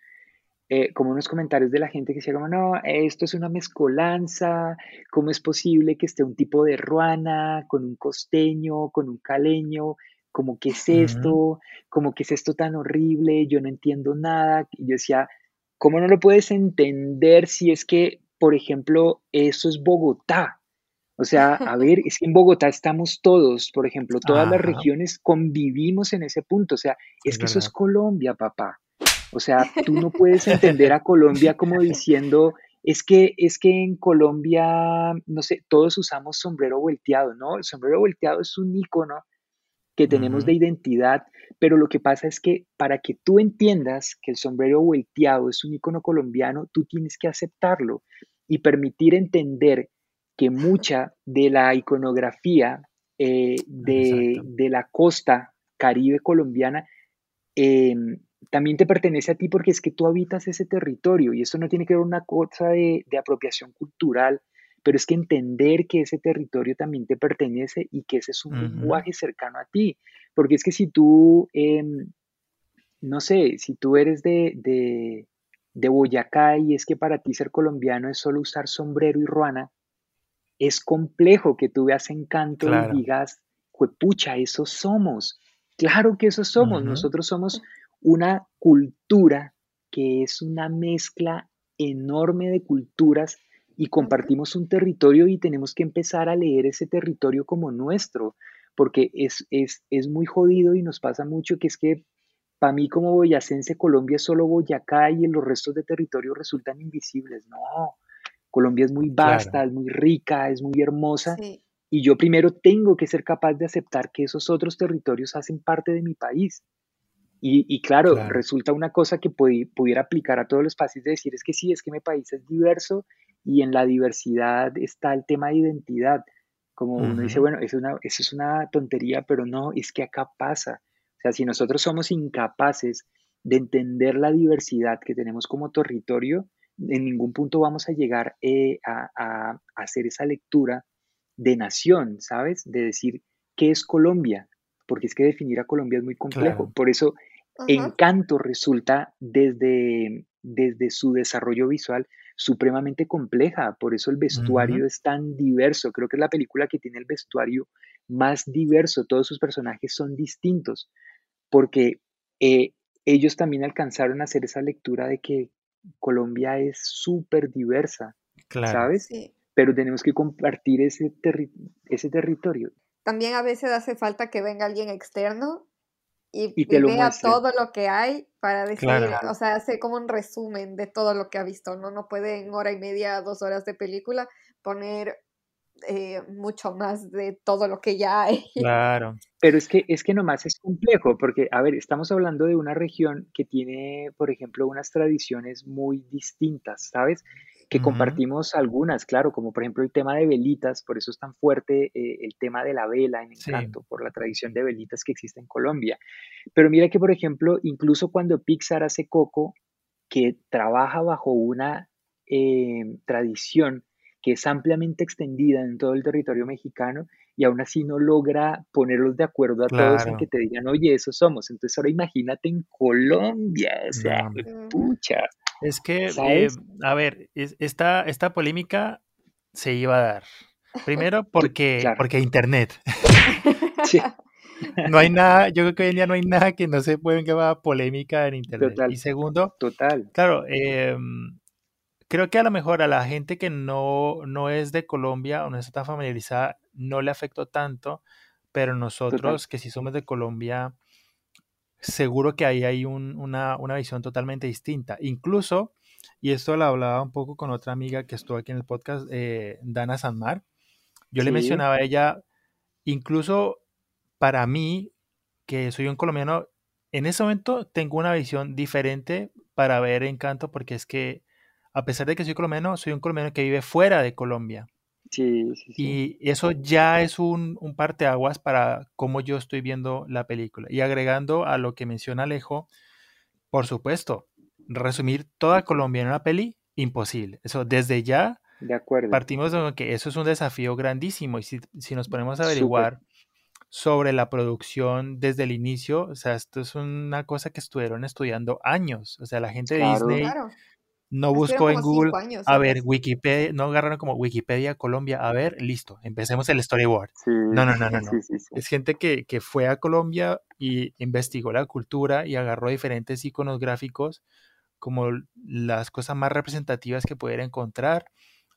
eh, como unos comentarios de la gente que decía como, no, esto es una mezcolanza, ¿cómo es posible que esté un tipo de ruana con un costeño, con un caleño? Como qué es esto, como qué es esto tan horrible, yo no entiendo nada. Y yo decía, ¿cómo no lo puedes entender si es que, por ejemplo, eso es Bogotá? O sea, a ver, es que en Bogotá estamos todos, por ejemplo, todas las regiones convivimos en ese punto. O sea, es, que eso es Colombia, papá. O sea, tú no puedes entender a Colombia como diciendo, es que, es que en Colombia, no sé, todos usamos sombrero volteado, ¿no? El sombrero volteado es un icono que tenemos de identidad, pero lo que pasa es que para que tú entiendas que el sombrero volteado es un icono colombiano, tú tienes que aceptarlo y permitir entender que mucha de la iconografía eh, de, la costa caribe colombiana em, también te pertenece a ti porque es que tú habitas ese territorio y eso no tiene que ver una cosa de, de apropiación cultural, pero es que entender que ese territorio también te pertenece y que ese es un lenguaje cercano a ti, porque es que si tú, em, no sé, si tú eres de, de, de, Boyacá y es que para ti ser colombiano es solo usar sombrero y ruana, es complejo que tú veas encanto y digas, pucha, eso somos. Claro que eso somos, nosotros somos una cultura que es una mezcla enorme de culturas y compartimos un territorio y tenemos que empezar a leer ese territorio como nuestro, porque es, es, es muy jodido y nos pasa mucho que es que para mí como boyacense Colombia es solo Boyacá y los restos de territorio resultan invisibles. No, Colombia es muy vasta, es muy rica, es muy hermosa. Y yo primero tengo que ser capaz de aceptar que esos otros territorios hacen parte de mi país. Y, y claro, resulta una cosa que pudiera aplicar a todos los países de decir es que sí, es que mi país es diverso y en la diversidad está el tema de identidad. Como uno dice, bueno, eso es, una, eso es una tontería, pero no, es que acá pasa. O sea, si nosotros somos incapaces de entender la diversidad que tenemos como territorio, en ningún punto vamos a llegar eh, a, a, hacer esa lectura de nación, ¿sabes? De decir qué es Colombia, porque es que definir a Colombia es muy complejo. Por eso, Encanto resulta desde, desde su desarrollo visual supremamente compleja, por eso el vestuario es tan diverso. Creo que es la película que tiene el vestuario más diverso, todos sus personajes son distintos, porque eh, ellos también alcanzaron a hacer esa lectura de que Colombia es súper diversa, ¿sabes? Pero tenemos que compartir ese, ese territorio. También a veces hace falta que venga alguien externo y, vea todo lo que hay para decir, o sea, hace como un resumen de todo lo que ha visto, ¿no? No puede en hora y media, dos horas de película poner eh, mucho más de todo lo que ya hay. Claro. Pero es que, es que nomás es complejo, porque, a ver, estamos hablando de una región que tiene, por ejemplo, unas tradiciones muy distintas, ¿sabes? Que compartimos algunas, claro, como por ejemplo el tema de velitas, por eso es tan fuerte eh, el tema de la vela en Encanto, por la tradición de velitas que existe en Colombia. Pero mira que, por ejemplo, incluso cuando Pixar hace Coco, que trabaja bajo una eh, tradición que es ampliamente extendida en todo el territorio mexicano y aún así no logra ponerlos de acuerdo a todos en que te digan, oye, eso somos. Entonces ahora imagínate en Colombia, o sea, pucha. Es que, eh, a ver, esta, esta polémica se iba a dar. Primero porque, porque Internet. No hay nada, yo creo que hoy en día no hay nada que no se pueda llamar polémica en Internet. Y segundo, Total. claro, em, creo que a lo mejor a la gente que no, no es de Colombia o no está tan familiarizada, no le afectó tanto, pero nosotros que sí somos de Colombia, seguro que ahí hay una, visión totalmente distinta. Incluso, y esto lo hablaba un poco con otra amiga que estuvo aquí en el podcast, eh, Dana Sanmar, yo le mencionaba a ella, incluso para mí, que soy un colombiano, en ese momento tengo una visión diferente para ver Encanto, porque es que, a pesar de que soy colombiano, soy un colombiano que vive fuera de Colombia. Sí, sí, sí. Y eso ya es un, un parteaguas para cómo yo estoy viendo la película. Y agregando a lo que menciona Alejo, por supuesto, resumir toda Colombia en una peli, imposible. Eso desde ya de acuerdo. partimos de que eso es un desafío grandísimo. Y si, nos ponemos a averiguar sobre la producción desde el inicio, o sea, esto es una cosa que estuvieron estudiando años. O sea, la gente de Disney no busco en Google, a ver, Wikipedia, no agarraron como Wikipedia Colombia, a ver, listo, empecemos el storyboard. no, no, no, no, no. es gente que, que, fue a Colombia y investigó la cultura y agarró diferentes iconos gráficos como las cosas más representativas que pudiera encontrar.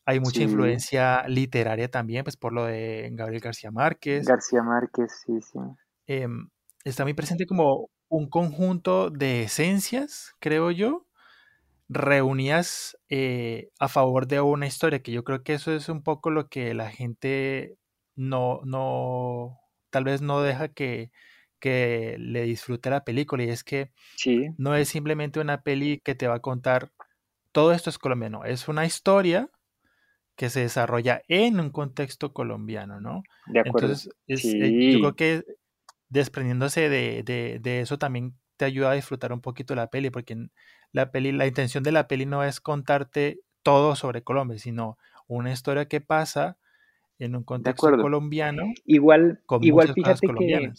Hay mucha influencia literaria también, pues por lo de Gabriel García Márquez. García Márquez, sí, sí. Em, está muy presente como un conjunto de esencias, creo yo, reunías eh, a favor de una historia, que yo creo que eso es un poco lo que la gente no, no, tal vez no deja que, que le disfrute la película, y es que no es simplemente una peli que te va a contar todo esto es colombiano, es una historia que se desarrolla en un contexto colombiano, ¿no? De acuerdo. Entonces, eh, yo creo que desprendiéndose de, de, de, eso también te ayuda a disfrutar un poquito la peli, porque la peli, la intención de la peli no es contarte todo sobre Colombia, sino una historia que pasa en un contexto colombiano. Igual, igual fíjate que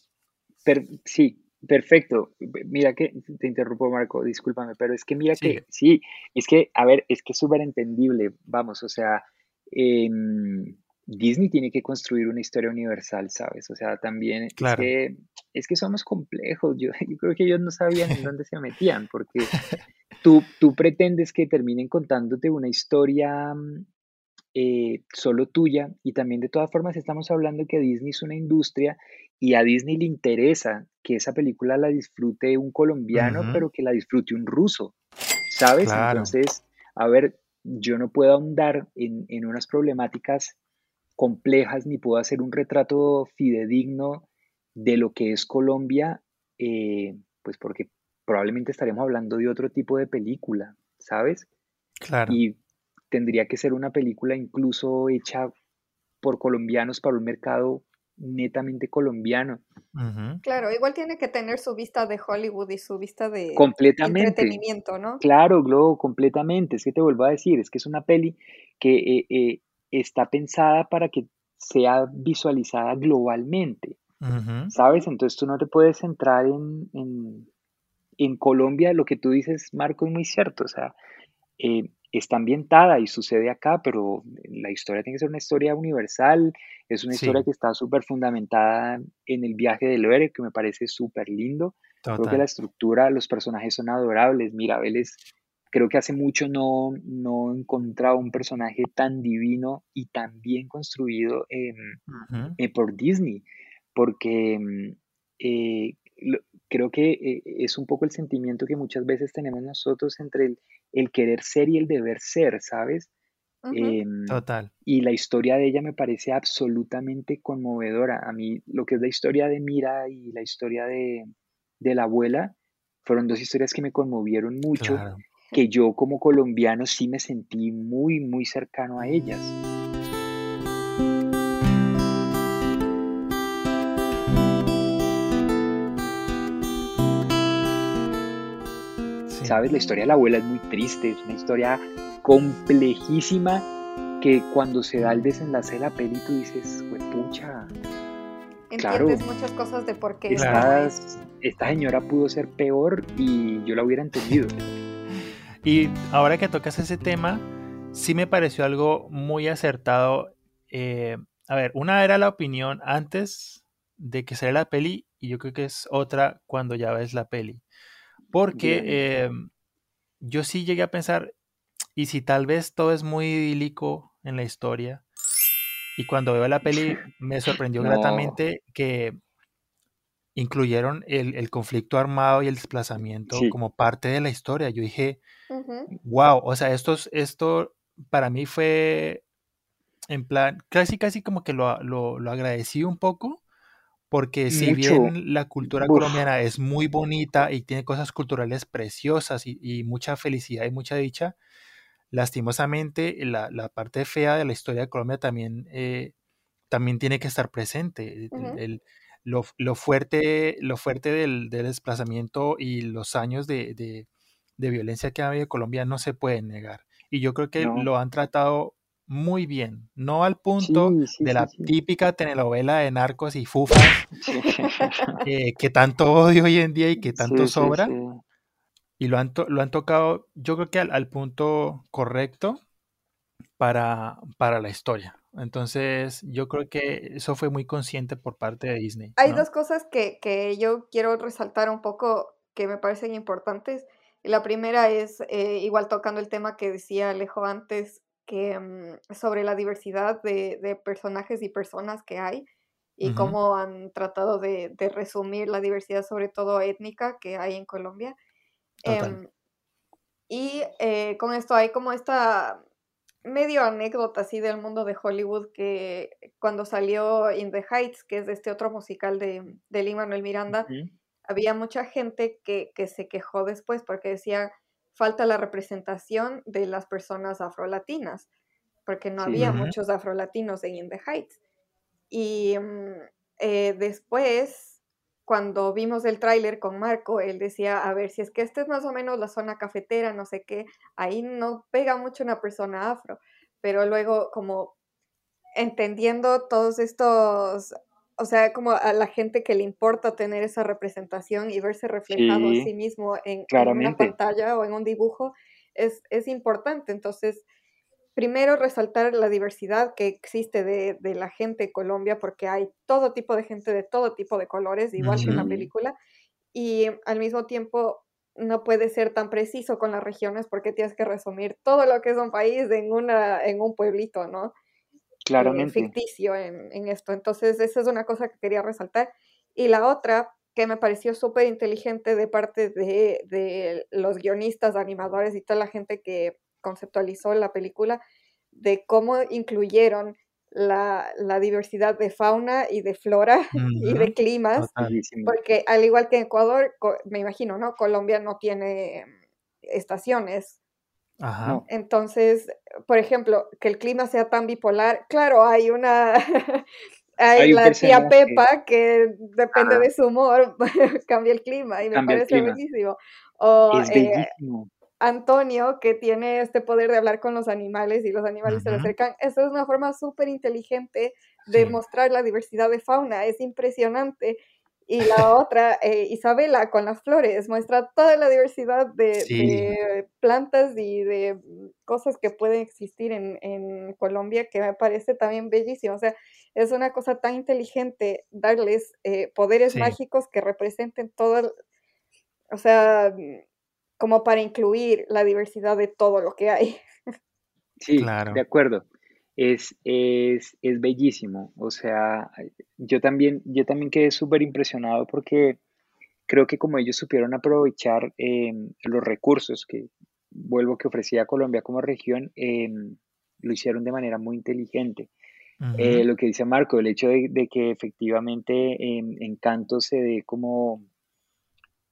sí, perfecto. Mira que te interrumpo, Marco, discúlpame, pero es que mira que sí, es que, a ver, es que es súper entendible, vamos, o sea, em, Disney tiene que construir una historia universal, ¿sabes? O sea, también es, que, es que somos complejos. Yo, yo creo que ellos no sabían en dónde se metían, porque tú, tú pretendes que terminen contándote una historia mm, eh, solo tuya y también de todas formas estamos hablando que Disney es una industria y a Disney le interesa que esa película la disfrute un colombiano, pero que la disfrute un ruso, ¿sabes? Entonces, a ver, yo no puedo ahondar en, en unas problemáticas complejas ni puedo hacer un retrato fidedigno de lo que es Colombia, eh, pues porque probablemente estaremos hablando de otro tipo de película, ¿sabes? Claro. Y tendría que ser una película incluso hecha por colombianos para un mercado netamente colombiano. Claro, igual tiene que tener su vista de Hollywood y su vista de entretenimiento, ¿no? Claro, Globo, completamente. Es que te vuelvo a decir, es que es una peli que eh, eh, está pensada para que sea visualizada globalmente, ¿sabes? Entonces tú no te puedes centrar en, en, en, Colombia, lo que tú dices, Marco, es muy cierto, o sea, eh, está ambientada y sucede acá, pero la historia tiene que ser una historia universal, es una historia que está súper fundamentada en el viaje del héroe, que me parece súper lindo. Creo que la estructura, los personajes son adorables. Mirabel es, creo que hace mucho no, no he encontrado un personaje tan divino y tan bien construido eh, por Disney, porque mm, eh, creo que eh, es un poco el sentimiento que muchas veces tenemos nosotros entre el, el querer ser y el deber ser, ¿sabes? Em, Total. Y la historia de ella me parece absolutamente conmovedora. A mí lo que es la historia de Mira y la historia de, de la abuela fueron dos historias que me conmovieron mucho, que yo como colombiano sí me sentí muy, muy cercano a ellas. ¿Sabes? La historia de la abuela es muy triste, es una historia complejísima que cuando se da el desenlace de la peli tú dices, pucha. Entiendes muchas cosas de por qué esta, esta señora pudo ser peor y yo la hubiera entendido. Y ahora que tocas ese tema, sí me pareció algo muy acertado. Eh, a ver, una era la opinión antes de que saliera la peli y yo creo que es otra cuando ya ves la peli. Porque em, yo sí llegué a pensar, y si tal vez todo es muy idílico en la historia, y cuando veo la peli me sorprendió gratamente que incluyeron el, conflicto armado y el desplazamiento como parte de la historia. Yo dije, wow, o sea, esto, esto para mí fue en plan, casi, casi como que lo, lo, lo agradecí un poco porque si bien la cultura colombiana es muy bonita y tiene cosas culturales preciosas y, mucha felicidad y mucha dicha, lastimosamente la, parte fea de la historia de Colombia también, eh, también tiene que estar presente. Lo, fuerte, lo fuerte del, desplazamiento y los años de, violencia que ha habido en Colombia no se pueden negar. Y yo creo que lo han tratado muy bien, no al punto de la típica telenovela de narcos y fufas eh, que tanto odio hoy en día y que tanto sobra. Y lo han, lo han tocado, yo creo que al, punto correcto para, para la historia. Entonces, yo creo que eso fue muy consciente por parte de Disney. Hay dos cosas que, que, yo quiero resaltar un poco que me parecen importantes. La primera es, eh, igual tocando el tema que decía Alejo antes, que, mm, sobre la diversidad de, personajes y personas que hay y cómo han tratado de, resumir la diversidad, sobre todo étnica, que hay en Colombia. Em, y eh, con esto hay como esta medio anécdota así del mundo de Hollywood que cuando salió In the Heights, que es este otro musical de, de Lin Manuel Miranda, había mucha gente que, que, se quejó después porque decía, falta la representación de las personas afrolatinas, porque no había muchos afrolatinos en In the Heights. Y mm, eh, después, cuando vimos el tráiler con Marco, él decía, a ver, si es que esta es más o menos la zona cafetera, no sé qué, ahí no pega mucho una persona afro, pero luego como entendiendo todos estos o sea, como a la gente que le importa tener esa representación y verse reflejado a sí mismo en, una pantalla o en un dibujo, es, es, importante. Entonces, primero resaltar la diversidad que existe de, de, la gente en Colombia, porque hay todo tipo de gente de todo tipo de colores, igual que en la película, y al mismo tiempo no puede ser tan preciso con las regiones porque tienes que resumir todo lo que es un país en, una, en un pueblito, ¿no? Eh, Claramente. ficticio en, esto. Entonces, esa es una cosa que quería resaltar. Y la otra, que me pareció súper inteligente de parte de, los guionistas, animadores y toda la gente que conceptualizó la película, de cómo incluyeron la, diversidad de fauna y de flora y de climas, porque al igual que Ecuador, me imagino, ¿no? Colombia no tiene estaciones, entonces, por ejemplo, que el clima sea tan bipolar, claro, hay una, hay, la tía Pepa que, depende de su humor, cambia el clima y me parece buenísimo. es eh, Antonio, que tiene este poder de hablar con los animales y los animales se le acercan. Esa es una forma súper inteligente de mostrar la diversidad de fauna, es impresionante. Y la otra, eh, Isabela, con las flores, muestra toda la diversidad de, plantas y de cosas que pueden existir en, Colombia, que me parece también bellísimo. O sea, es una cosa tan inteligente darles eh, poderes mágicos que representen todo, o sea, como para incluir la diversidad de todo lo que hay. Sí, claro. de acuerdo es, es, es bellísimo. O sea, yo también, yo también quedé súper impresionado porque creo que como ellos supieron aprovechar em, los recursos que vuelvo que ofrecía Colombia como región, em, lo hicieron de manera muy inteligente. Eh, lo que dice Marco, el hecho de, que efectivamente en Encanto se dé como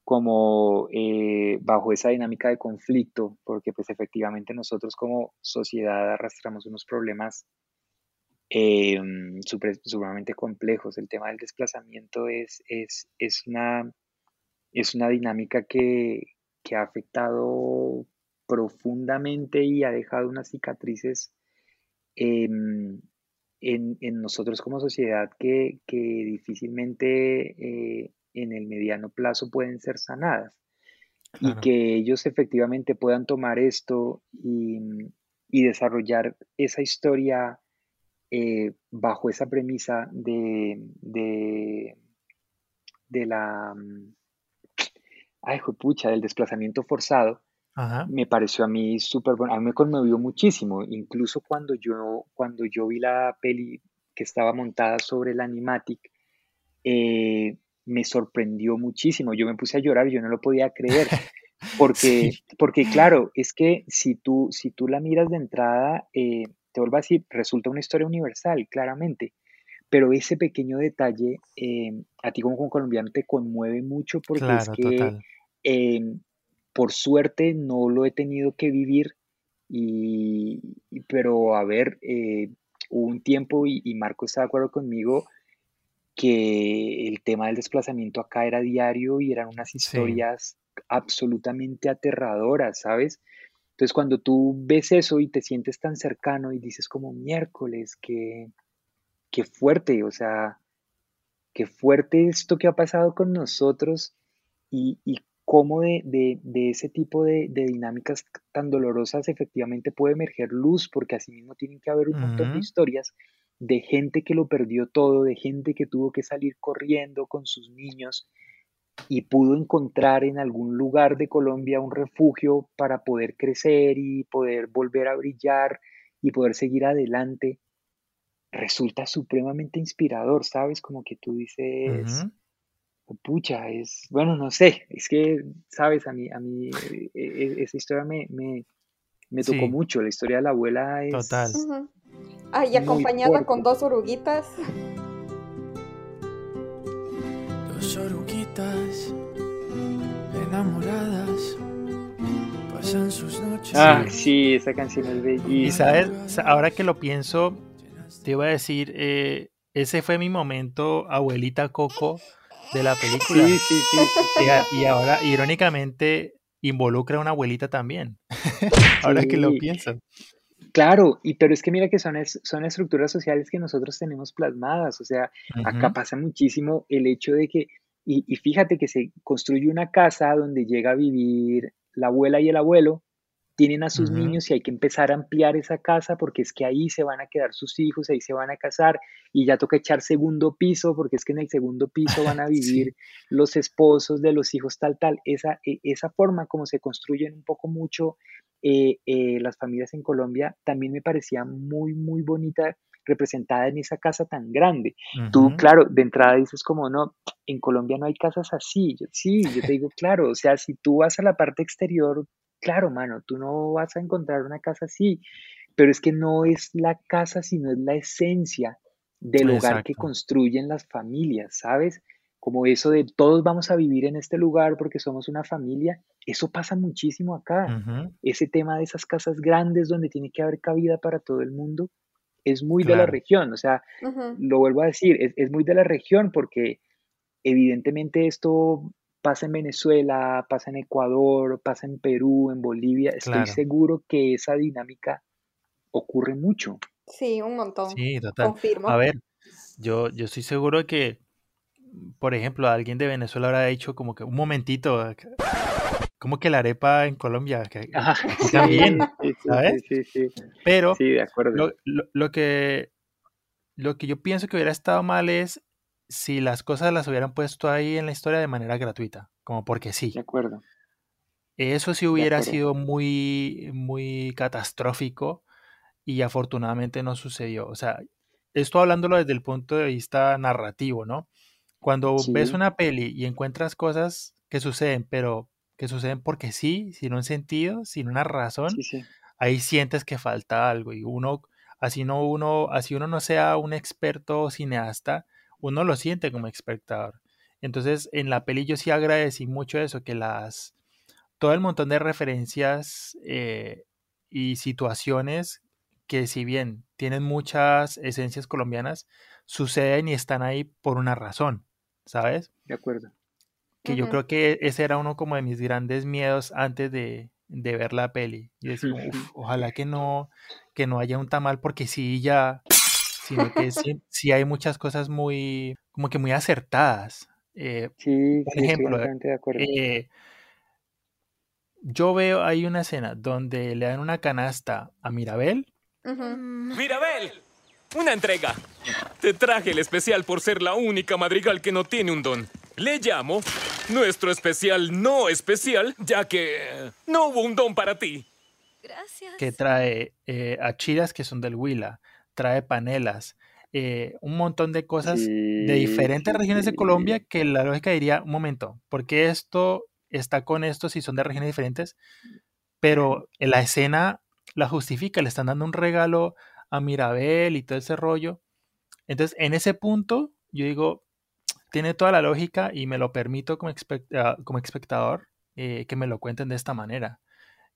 como eh, bajo esa dinámica de conflicto, porque pues efectivamente nosotros como sociedad arrastramos unos problemas eh, sumamente complejos. El tema del desplazamiento es, es, es, una, es una dinámica que, que, ha afectado profundamente y ha dejado unas cicatrices em, en, en, nosotros como sociedad que, que difícilmente... Eh, en el mediano plazo pueden ser sanadas y que ellos efectivamente puedan tomar esto y, desarrollar esa historia eh, bajo esa premisa de, de, la ay, pucha, del desplazamiento forzado, me pareció a mí súper bueno, a mí me conmovió muchísimo, incluso cuando yo, cuando yo vi la peli que estaba montada sobre la animatic, eh, me sorprendió muchísimo. Yo me puse a llorar, yo no lo podía creer. Porque, porque claro, es que si tú, si tú la miras de entrada, eh, te vuelvo a decir, resulta una historia universal, claramente. Pero ese pequeño detalle, eh, a ti como, colombiano te conmueve mucho porque es que, em, por suerte, no lo he tenido que vivir. Y, pero a ver, eh, hubo un tiempo y, y Marco está de acuerdo conmigo que el tema del desplazamiento acá era diario y eran unas historias absolutamente aterradoras, ¿sabes? Entonces cuando tú ves eso y te sientes tan cercano y dices como miércoles, que, qué fuerte, o sea, qué fuerte esto que ha pasado con nosotros y, y cómo de, de, ese tipo de, de, dinámicas tan dolorosas efectivamente puede emerger luz, porque así mismo tienen que haber un montón de historias de gente que lo perdió todo, de gente que tuvo que salir corriendo con sus niños y pudo encontrar en algún lugar de Colombia un refugio para poder crecer y poder volver a brillar y poder seguir adelante, resulta supremamente inspirador, ¿sabes? Como que tú dices, oh, pucha, es, bueno, no sé, es que, ¿sabes? A mí, a mí e, e, esa historia me, me, tocó mucho, la historia de la abuela es... Total. Ah, y acompañada con dos oruguitas. Dos oruguitas enamoradas pasan sus noches. Ah, sí, esa canción es bellísima. Y sabes, ahora que lo pienso, te iba a decir, eh, ese fue mi momento abuelita Coco de la película. Sí, sí, sí. Y, ahora, irónicamente, involucra a una abuelita también. ahora que lo pienso. Claro, y pero es que mira que son, son estructuras sociales que nosotros tenemos plasmadas, o sea, acá pasa muchísimo el hecho de que, y, y, fíjate que se construye una casa donde llega a vivir la abuela y el abuelo, tienen a sus niños y hay que empezar a ampliar esa casa porque es que ahí se van a quedar sus hijos, ahí se van a casar y ya toca echar segundo piso porque es que en el segundo piso van a vivir los esposos de los hijos tal, tal. Esa, e, esa forma como se construyen un poco mucho eh, eh, las familias en Colombia también me parecía muy, muy bonita representada en esa casa tan grande. Tú, claro, de entrada dices como, no, en Colombia no hay casas así. sí, yo te digo, claro, o sea, si tú vas a la parte exterior, claro, mano, tú no vas a encontrar una casa así, pero es que no es la casa, sino es la esencia del hogar que construyen las familias, ¿sabes? como eso de todos vamos a vivir en este lugar porque somos una familia, eso pasa muchísimo acá. Ese tema de esas casas grandes donde tiene que haber cabida para todo el mundo es muy de la región, o sea, lo vuelvo a decir, es, muy de la región porque evidentemente esto pasa en Venezuela, pasa en Ecuador, pasa en Perú, en Bolivia, estoy Claro. seguro que esa dinámica ocurre mucho. Sí, un montón. Sí, total. A Confirmo. ver, yo, yo estoy seguro que, por ejemplo, alguien de Venezuela habrá dicho como que un momentito, como que la arepa en Colombia, que Ajá, aquí también, sí, sí, ¿sabes? sí, sí, sí, Pero sí, de acuerdo. lo, lo- lo que, lo que yo pienso que hubiera estado mal es si las cosas las hubieran puesto ahí en la historia de manera gratuita, como porque sí. De acuerdo. Eso sí hubiera sido muy, muy catastrófico y afortunadamente no sucedió. O sea, esto hablándolo desde el punto de vista narrativo, ¿no? Cuando ves una peli y encuentras cosas que suceden, pero que suceden porque sí, sin un sentido, sin una razón, sí, sí. ahí sientes que falta algo y uno, así no uno, así uno no sea un experto cineasta, uno lo siente como espectador. Entonces, en la peli yo sí agradecí mucho eso, que las, todo el montón de referencias eh, y situaciones que si bien tienen muchas esencias colombianas, suceden y están ahí por una razón, ¿sabes? De acuerdo. Que yo creo que ese era uno como de mis grandes miedos antes de, de ver la peli. Y decir, como, "Uf, ojalá que no, que no haya un tamal, porque sí ya, sino que sí, sí hay muchas cosas muy, como que muy acertadas. Eh, Sí, por sí, ejemplo, completamente de acuerdo. eh, yo veo hay una escena donde le dan una canasta a Mirabel. Ujú. Mirabel, una entrega. Te traje el especial por ser la única madrigal que no tiene un don. Le llamo nuestro especial no especial, ya que no hubo un don para ti. Gracias. que trae eh, achiras que son del Huila, trae panelas, eh, un montón de cosas de diferentes regiones de. Colombia que la lógica diría, un momento, ¿por qué esto está con esto si son de regiones diferentes? Pero en la escena la justifica, le están dando un regalo a Mirabel y todo ese rollo. Entonces, en ese punto, yo digo, tiene toda la lógica y me lo permito como, ah, como espectador eh, que me lo cuenten de esta manera.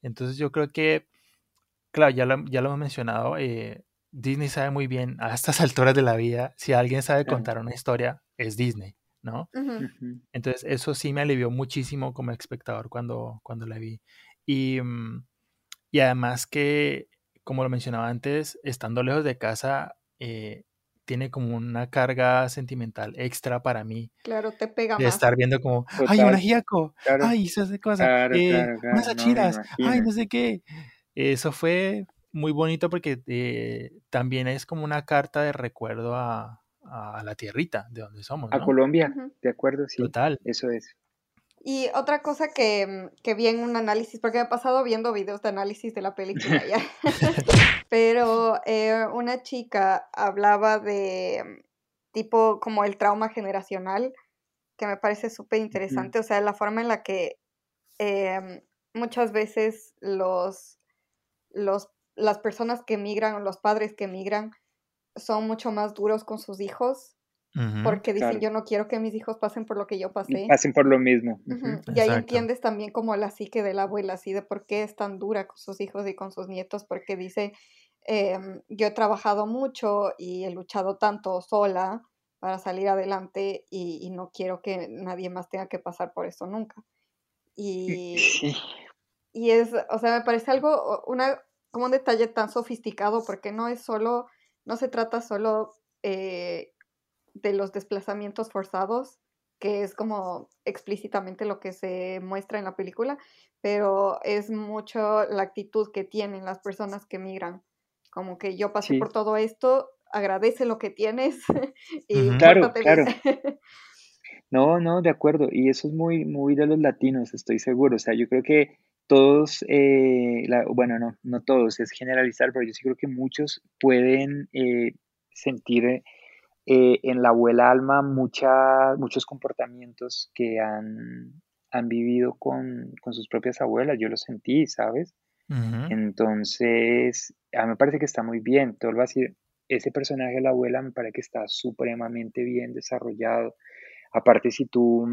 Entonces yo creo que, claro, ya lo, ya lo hemos mencionado, eh, Disney sabe muy bien a estas alturas de la vida, si alguien sabe contar una historia, es Disney, ¿no? Entonces eso sí me alivió muchísimo como espectador cuando, cuando la vi. Y, mm, y además que, como lo mencionaba antes, estando lejos de casa, eh, tiene como una carga sentimental extra para mí Claro, te pega de más. estar viendo como, ay, un Total, ajiaco, claro, ay, hizo esa cosa, claro, eh, claro, claro, unas no achiras, ay, imagino. no sé qué. Eso fue muy bonito porque eh, también es como una carta de recuerdo a, a la tierrita de donde somos, A. Colombia, de acuerdo, sí, Total. eso es. Y otra cosa que, mm, que vi en un análisis, porque me he pasado viendo videos de análisis de la película ya, pero eh, una chica hablaba de mm, tipo como el trauma generacional, que me parece súper interesante, o sea, la forma en la que em, muchas veces los, los, las personas que emigran o los padres que emigran son mucho más duros con sus hijos porque dicen Claro. yo no quiero que mis hijos pasen por lo que yo Y pasé. pasen por lo mismo. Y ahí entiendes también como la psique de la abuela, así de por qué es tan dura con sus hijos y con sus nietos, porque dice, em, yo he trabajado mucho y he luchado tanto sola para salir adelante y, y no quiero que nadie más tenga que pasar por eso nunca. Y, Sí, y es, o sea, me parece algo, una, como un detalle tan sofisticado, porque no es solo, no se trata solo eh, de los desplazamientos forzados, que es como explícitamente lo que se muestra en la película, pero es mucho la actitud que tienen las personas que migran. Como que yo pasé sí, por todo esto, agradece lo que tienes y claro, claro. No, no, de acuerdo. Y eso es muy, muy de los latinos, estoy seguro. O sea, yo creo que todos, eh, la- bueno, no, no todos, es generalizar, pero yo sí creo que muchos pueden eh, sentir eh, eh, en la abuela Alma mucha- muchos comportamientos que han, han vivido con, con sus propias abuelas. Yo lo sentí, ¿sabes? Entonces, a mí me parece que está muy bien. Todo lo así, ese personaje de la abuela me parece que está supremamente bien desarrollado. Aparte, si tú,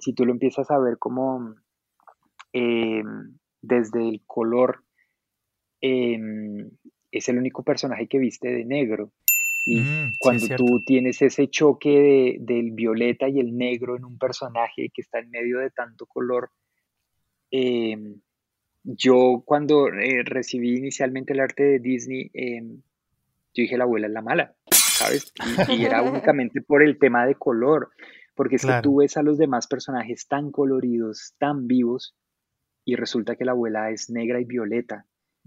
si tú lo empiezas a ver como em, desde el color, em, es el único personaje que viste de negro. Y Mm, cuando tú tienes ese choque de- del violeta y el negro en un personaje que está en medio de tanto color, em, yo cuando eh, recibí inicialmente el arte de Disney, em, yo dije la abuela es la mala, ¿sabes? Y, y era únicamente por el tema de color, porque es que tú ves a los demás personajes tan coloridos, tan vivos, y resulta que la abuela es negra y violeta.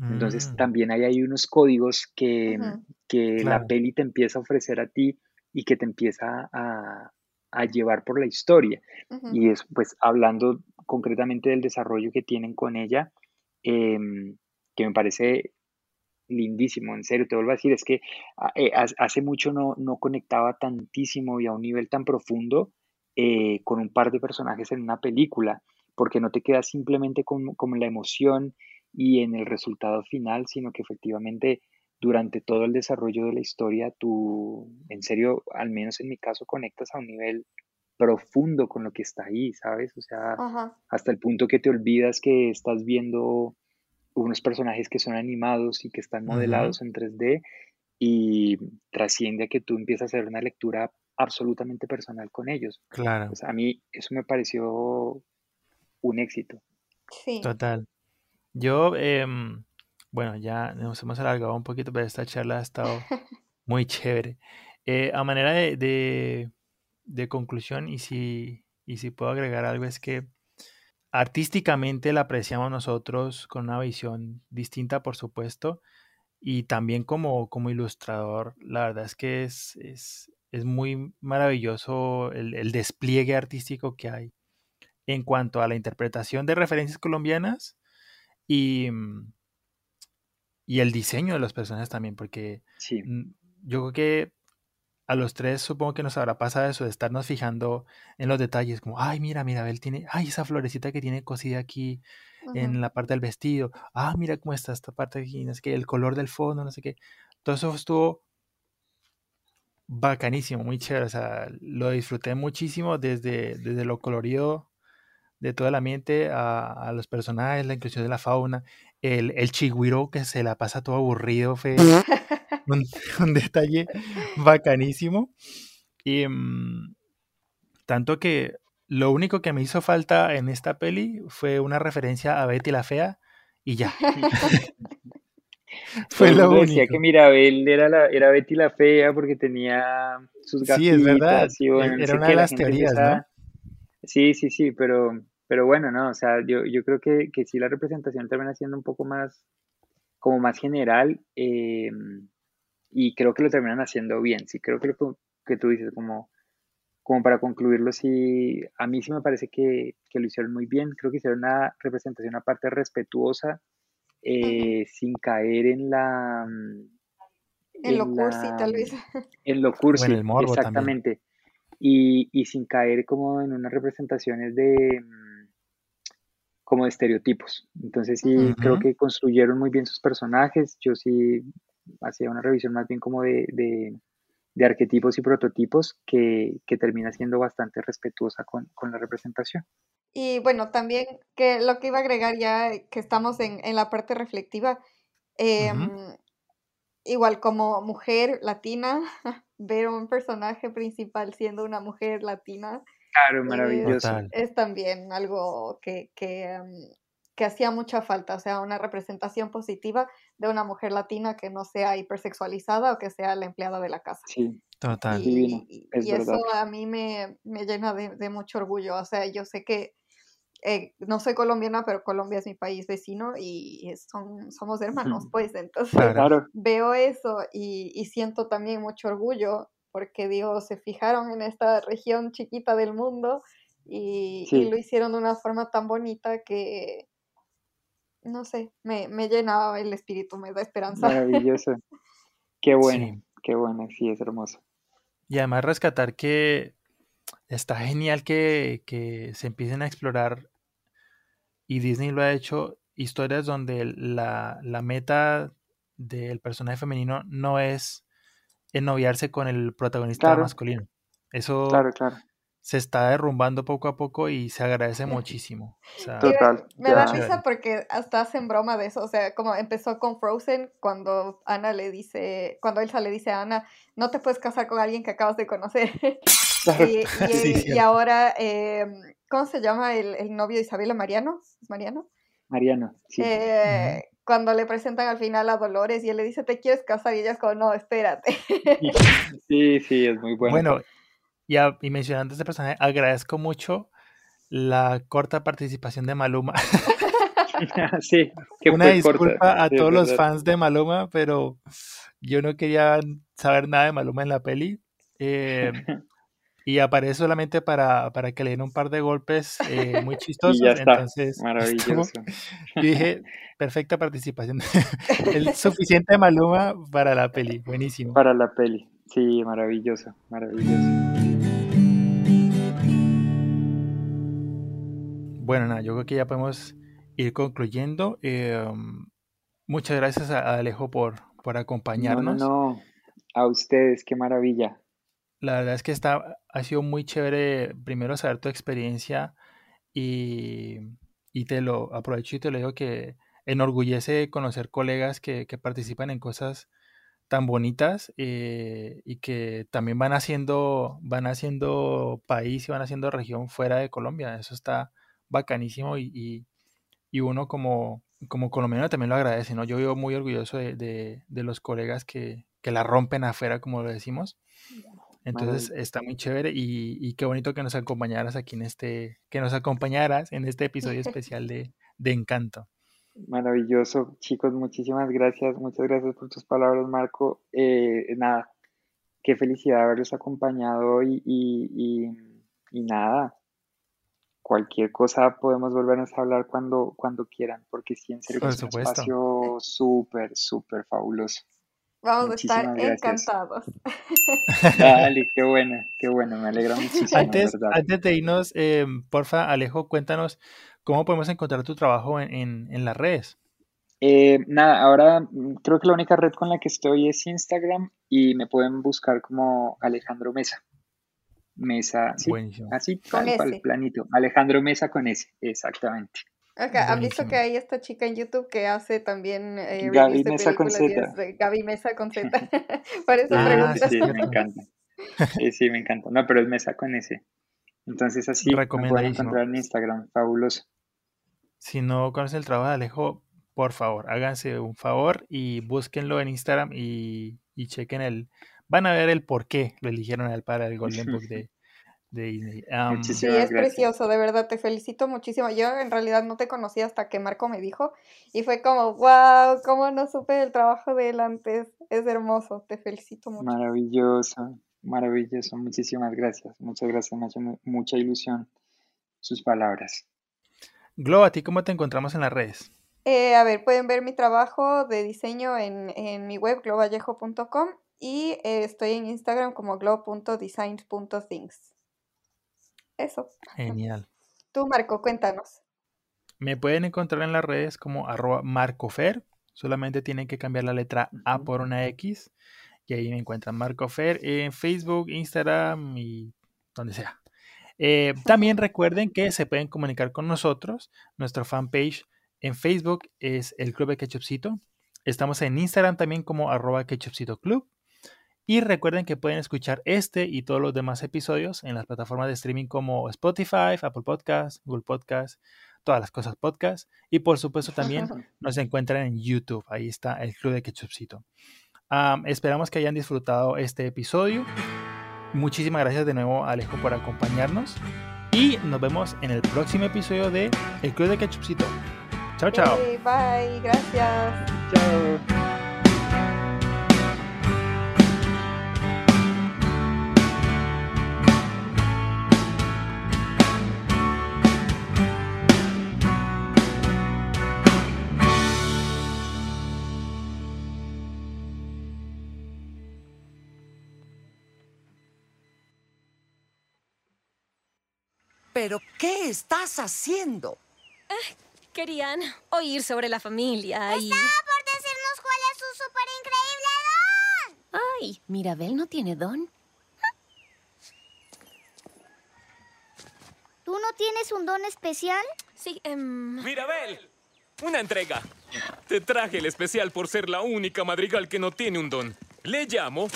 Entonces Mm, también ahí hay unos códigos que, que la peli te empieza a ofrecer a ti y que te empieza a, a llevar por la historia. Y es pues hablando concretamente del desarrollo que tienen con ella, em, que me parece lindísimo, en serio, te vuelvo a decir, es que a- eh, hace mucho no, no conectaba tantísimo y a un nivel tan profundo eh, con un par de personajes en una película, porque no te quedas simplemente con, con la emoción y en el resultado final, sino que efectivamente durante todo el desarrollo de la historia, tú, en serio, al menos en mi caso, conectas a un nivel profundo con lo que está ahí, ¿sabes? O sea, Ajá. hasta el punto que te olvidas que estás viendo unos personajes que son animados y que están modelados en 3D y trasciende a que tú empiezas a hacer una lectura absolutamente personal con ellos. Claro, Pues a mí eso me pareció un éxito. Sí. total. Yo, em, bueno, ya nos hemos alargado un poquito, pero esta charla ha estado muy chévere. Eh, a manera de, de- de conclusión, y si, y si puedo agregar algo, es que artísticamente la apreciamos nosotros con una visión distinta, por supuesto, y también como, como ilustrador, la verdad es que es, es, es muy maravilloso el, el despliegue artístico que hay en cuanto a la interpretación de referencias colombianas y, mm, y el diseño de los personajes también, porque Sí, yo creo que a los tres supongo que nos habrá pasado eso de estarnos fijando en los detalles, como, ay, mira, mira, él tiene, ay, esa florecita que tiene cosida aquí en la parte del vestido, ah, mira cómo está esta parte aquí, no sé qué, el color del fondo, no sé qué. Todo eso estuvo bacanísimo, muy chévere, o sea, lo disfruté muchísimo desde, desde lo colorido de todo el ambiente a, a los personajes, la inclusión de la fauna, el, el chigüiro que se la pasa todo aburrido, fue un, un detalle bacanísimo. Y mm, tanto que lo único que me hizo falta en esta peli fue una referencia a Betty la Fea y ya. fue lo mundo decía único. que Mirabel era, la, era Betty la fea porque tenía sus Sí, es verdad. gafitas y bueno, e- no Era sé una de la las teorías, ¿no? Sí, sí, sí, pero, pero bueno, no, o sea, yo, yo creo que, que sí la representación termina siendo un poco más, como más general eh, y creo que lo terminan haciendo bien, sí, creo que lo que- que tú dices, como, como para concluirlo, sí, a mí sí me parece que, que lo hicieron muy bien, creo que hicieron una representación aparte respetuosa, eh, sin caer en la, mm, En lo en cursi, la, tal vez. en lo O en cursi, el morbo también. Y, y sin caer como en unas representaciones de, mm, como de estereotipos. Entonces sí, creo que construyeron muy bien sus personajes. Yo sí hacía una revisión más bien como de, de, de arquetipos y prototipos que, que termina siendo bastante respetuosa con, con la representación. Y bueno, también que lo que iba a agregar ya eh, que estamos en, en la parte reflectiva, em, igual como mujer latina, ver un personaje principal siendo una mujer latina Claro, es, maravilloso. Es también algo que, que, em, que hacía mucha falta, o sea, una representación positiva de una mujer latina que no sea hipersexualizada o que sea la empleada de la casa. Sí, Total. Y, es y eso a mí me, me llena de, de mucho orgullo. O sea, yo sé que eh, no soy colombiana, pero Colombia es mi país vecino y son, somos hermanos, pues. Entonces Claro. Veo eso y, y siento también mucho orgullo porque, digo, se fijaron en esta región chiquita del mundo y, lo hicieron de una forma tan bonita que, no sé, me, me llena el espíritu, me da esperanza. maravilloso. Qué bueno, Sí. qué bueno, sí, es hermoso. Y además rescatar que está genial que, que se empiecen a explorar, y Disney lo ha hecho, historias donde la, la meta del personaje femenino no es ennoviarse con el protagonista Claro, masculino. Eso claro, claro. se está derrumbando poco a poco y se agradece muchísimo. O sea, Y me- Total, Me da risa porque hasta hacen broma de eso. O sea, como empezó con Frozen cuando Ana le dice, cuando Elsa le dice a Ana, no te puedes casar con alguien que acabas de conocer. y, y- Sí, y cierto. ahora, eh, ¿cómo se llama el, el novio de Isabela Mariano? ¿Es Mariano? Mariano, sí. Eh, Cuando le presentan al final a Dolores y él le dice, ¿te quieres casar? Y ella es como, no, espérate. Sí, sí, es muy bueno. Bueno, y, a- y mencionando a este personaje, agradezco mucho la corta participación de Maluma. sí, que Una fue corta, disculpa a todos los fans de Maluma, pero yo no quería saber nada de Maluma en la peli. eh, y aparece solamente para, para que le den un par de golpes eh, muy chistosos. Y ya está, Entonces, maravilloso. dije, perfecta participación. El suficiente de Maluma para la peli. Buenísimo. Para la peli, sí, maravilloso, maravilloso. Bueno, nada, yo creo que ya podemos ir concluyendo. Eh, um, muchas gracias a Alejo por, por No, no, acompañarnos. no, a ustedes, qué maravilla. La verdad es que está, ha sido muy chévere primero saber tu experiencia y, y te lo aprovecho y te lo digo que enorgullece conocer colegas que, que participan en cosas tan bonitas eh, y que también van haciendo, van haciendo país y van haciendo región fuera de Colombia. Eso está bacanísimo y, y- uno como, como colombiano también lo agradece, ¿no? Yo vivo muy orgulloso de, de- de los colegas que, que la rompen afuera, como lo decimos. Entonces está muy chévere y, y qué bonito que nos acompañaras aquí en este, que nos acompañaras en este episodio especial de, de Encanto. Maravilloso, chicos, muchísimas gracias, muchas gracias por tus palabras, Marco. Eh, nada, qué felicidad haberlos acompañado hoy y, y, y nada, cualquier cosa podemos volvernos a hablar cuando, cuando quieran, porque sí, en serio que Por es un espacio súper, súper fabuloso. Vamos a estar gracias. encantados. Dale, qué buena, qué bueno, me alegra muchísimo, Antes, antes de irnos, eh, porfa, Alejo, cuéntanos cómo podemos encontrar tu trabajo en, en- en las redes. Eh, nada, ahora mm, creo que la única red con la que estoy es Instagram y me pueden buscar como Alejandro Mesa. Mesa, sí, así, Con tal cual, planito. Alejandro Mesa con S, exactamente. Ok, ¿Han visto que hay esta chica en YouTube que hace también eh, Gaby de Mesa con Z. Gaby Mesa con Z? Por eso Ah, pregunto. Sí, me encanta. Sí, sí, me encanta. No, pero es Mesa con S. Entonces así me pueden encontrar en Instagram, fabuloso. Si no conocen el trabajo de Alejo, por favor, háganse un favor y búsquenlo en Instagram y, y chequen el. Van a ver el por qué lo eligieron a él para el Golden Book de, de Disney. Sí, es gracias. precioso, de verdad, te felicito muchísimo. Yo en realidad no te conocía hasta que Marco me dijo y fue como, wow, cómo no supe el trabajo de él antes. Es hermoso, te felicito mucho. Maravilloso, maravilloso. Muchísimas gracias. Muchas gracias, me ha hecho mu- mucha ilusión sus palabras. Glo, ¿a ti cómo te encontramos en las redes? Eh, a ver, pueden ver mi trabajo de diseño en, en mi web, globallejo.com y eh, estoy en Instagram como glow.designs.things. Eso. Genial. Tú, Marco, cuéntanos. Me pueden encontrar en las redes como arroba marcofer. Solamente tienen que cambiar la letra A por una X. Y ahí me encuentran marcofer en Facebook, Instagram y donde sea. Eh, también recuerden que se pueden comunicar con nosotros. Nuestra fanpage en Facebook es el Club de Ketchupcito. Estamos en Instagram también como arroba Ketchupcito Club. Y recuerden que pueden escuchar este y todos los demás episodios en las plataformas de streaming como Spotify, Apple Podcasts, Google Podcasts, todas las cosas podcast. Y por supuesto también nos encuentran en YouTube. Ahí está el Club de Ketchupcito. Am, esperamos que hayan disfrutado este episodio. Muchísimas gracias de nuevo Alejo por acompañarnos. Y nos vemos en el próximo episodio de El Club de Ketchupcito. Chao, chao. Bye, gracias. Chao. ¿Pero qué estás haciendo? Querían oír sobre la familia y... por decirnos cuál es su súper increíble don. Ay, Mirabel no tiene don. ¿Tú no tienes un don especial? Sí, em... Mirabel, una entrega. Te traje el especial por ser la única madrigal que no tiene un don. Le llamo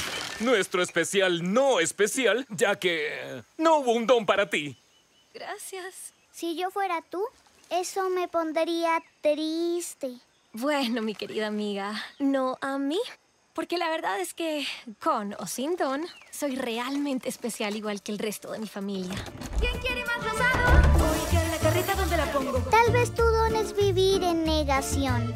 nuestro especial no especial, ya que no hubo un don para ti. Gracias. Si yo fuera tú, eso me pondría triste. Bueno, mi querida amiga, no a mí. Porque la verdad es que, con o sin don, soy realmente especial igual que el resto de mi familia. ¿Quién quiere más rosado? Oiga, la carreta, ¿dónde la pongo? Tal vez tu don es vivir en negación.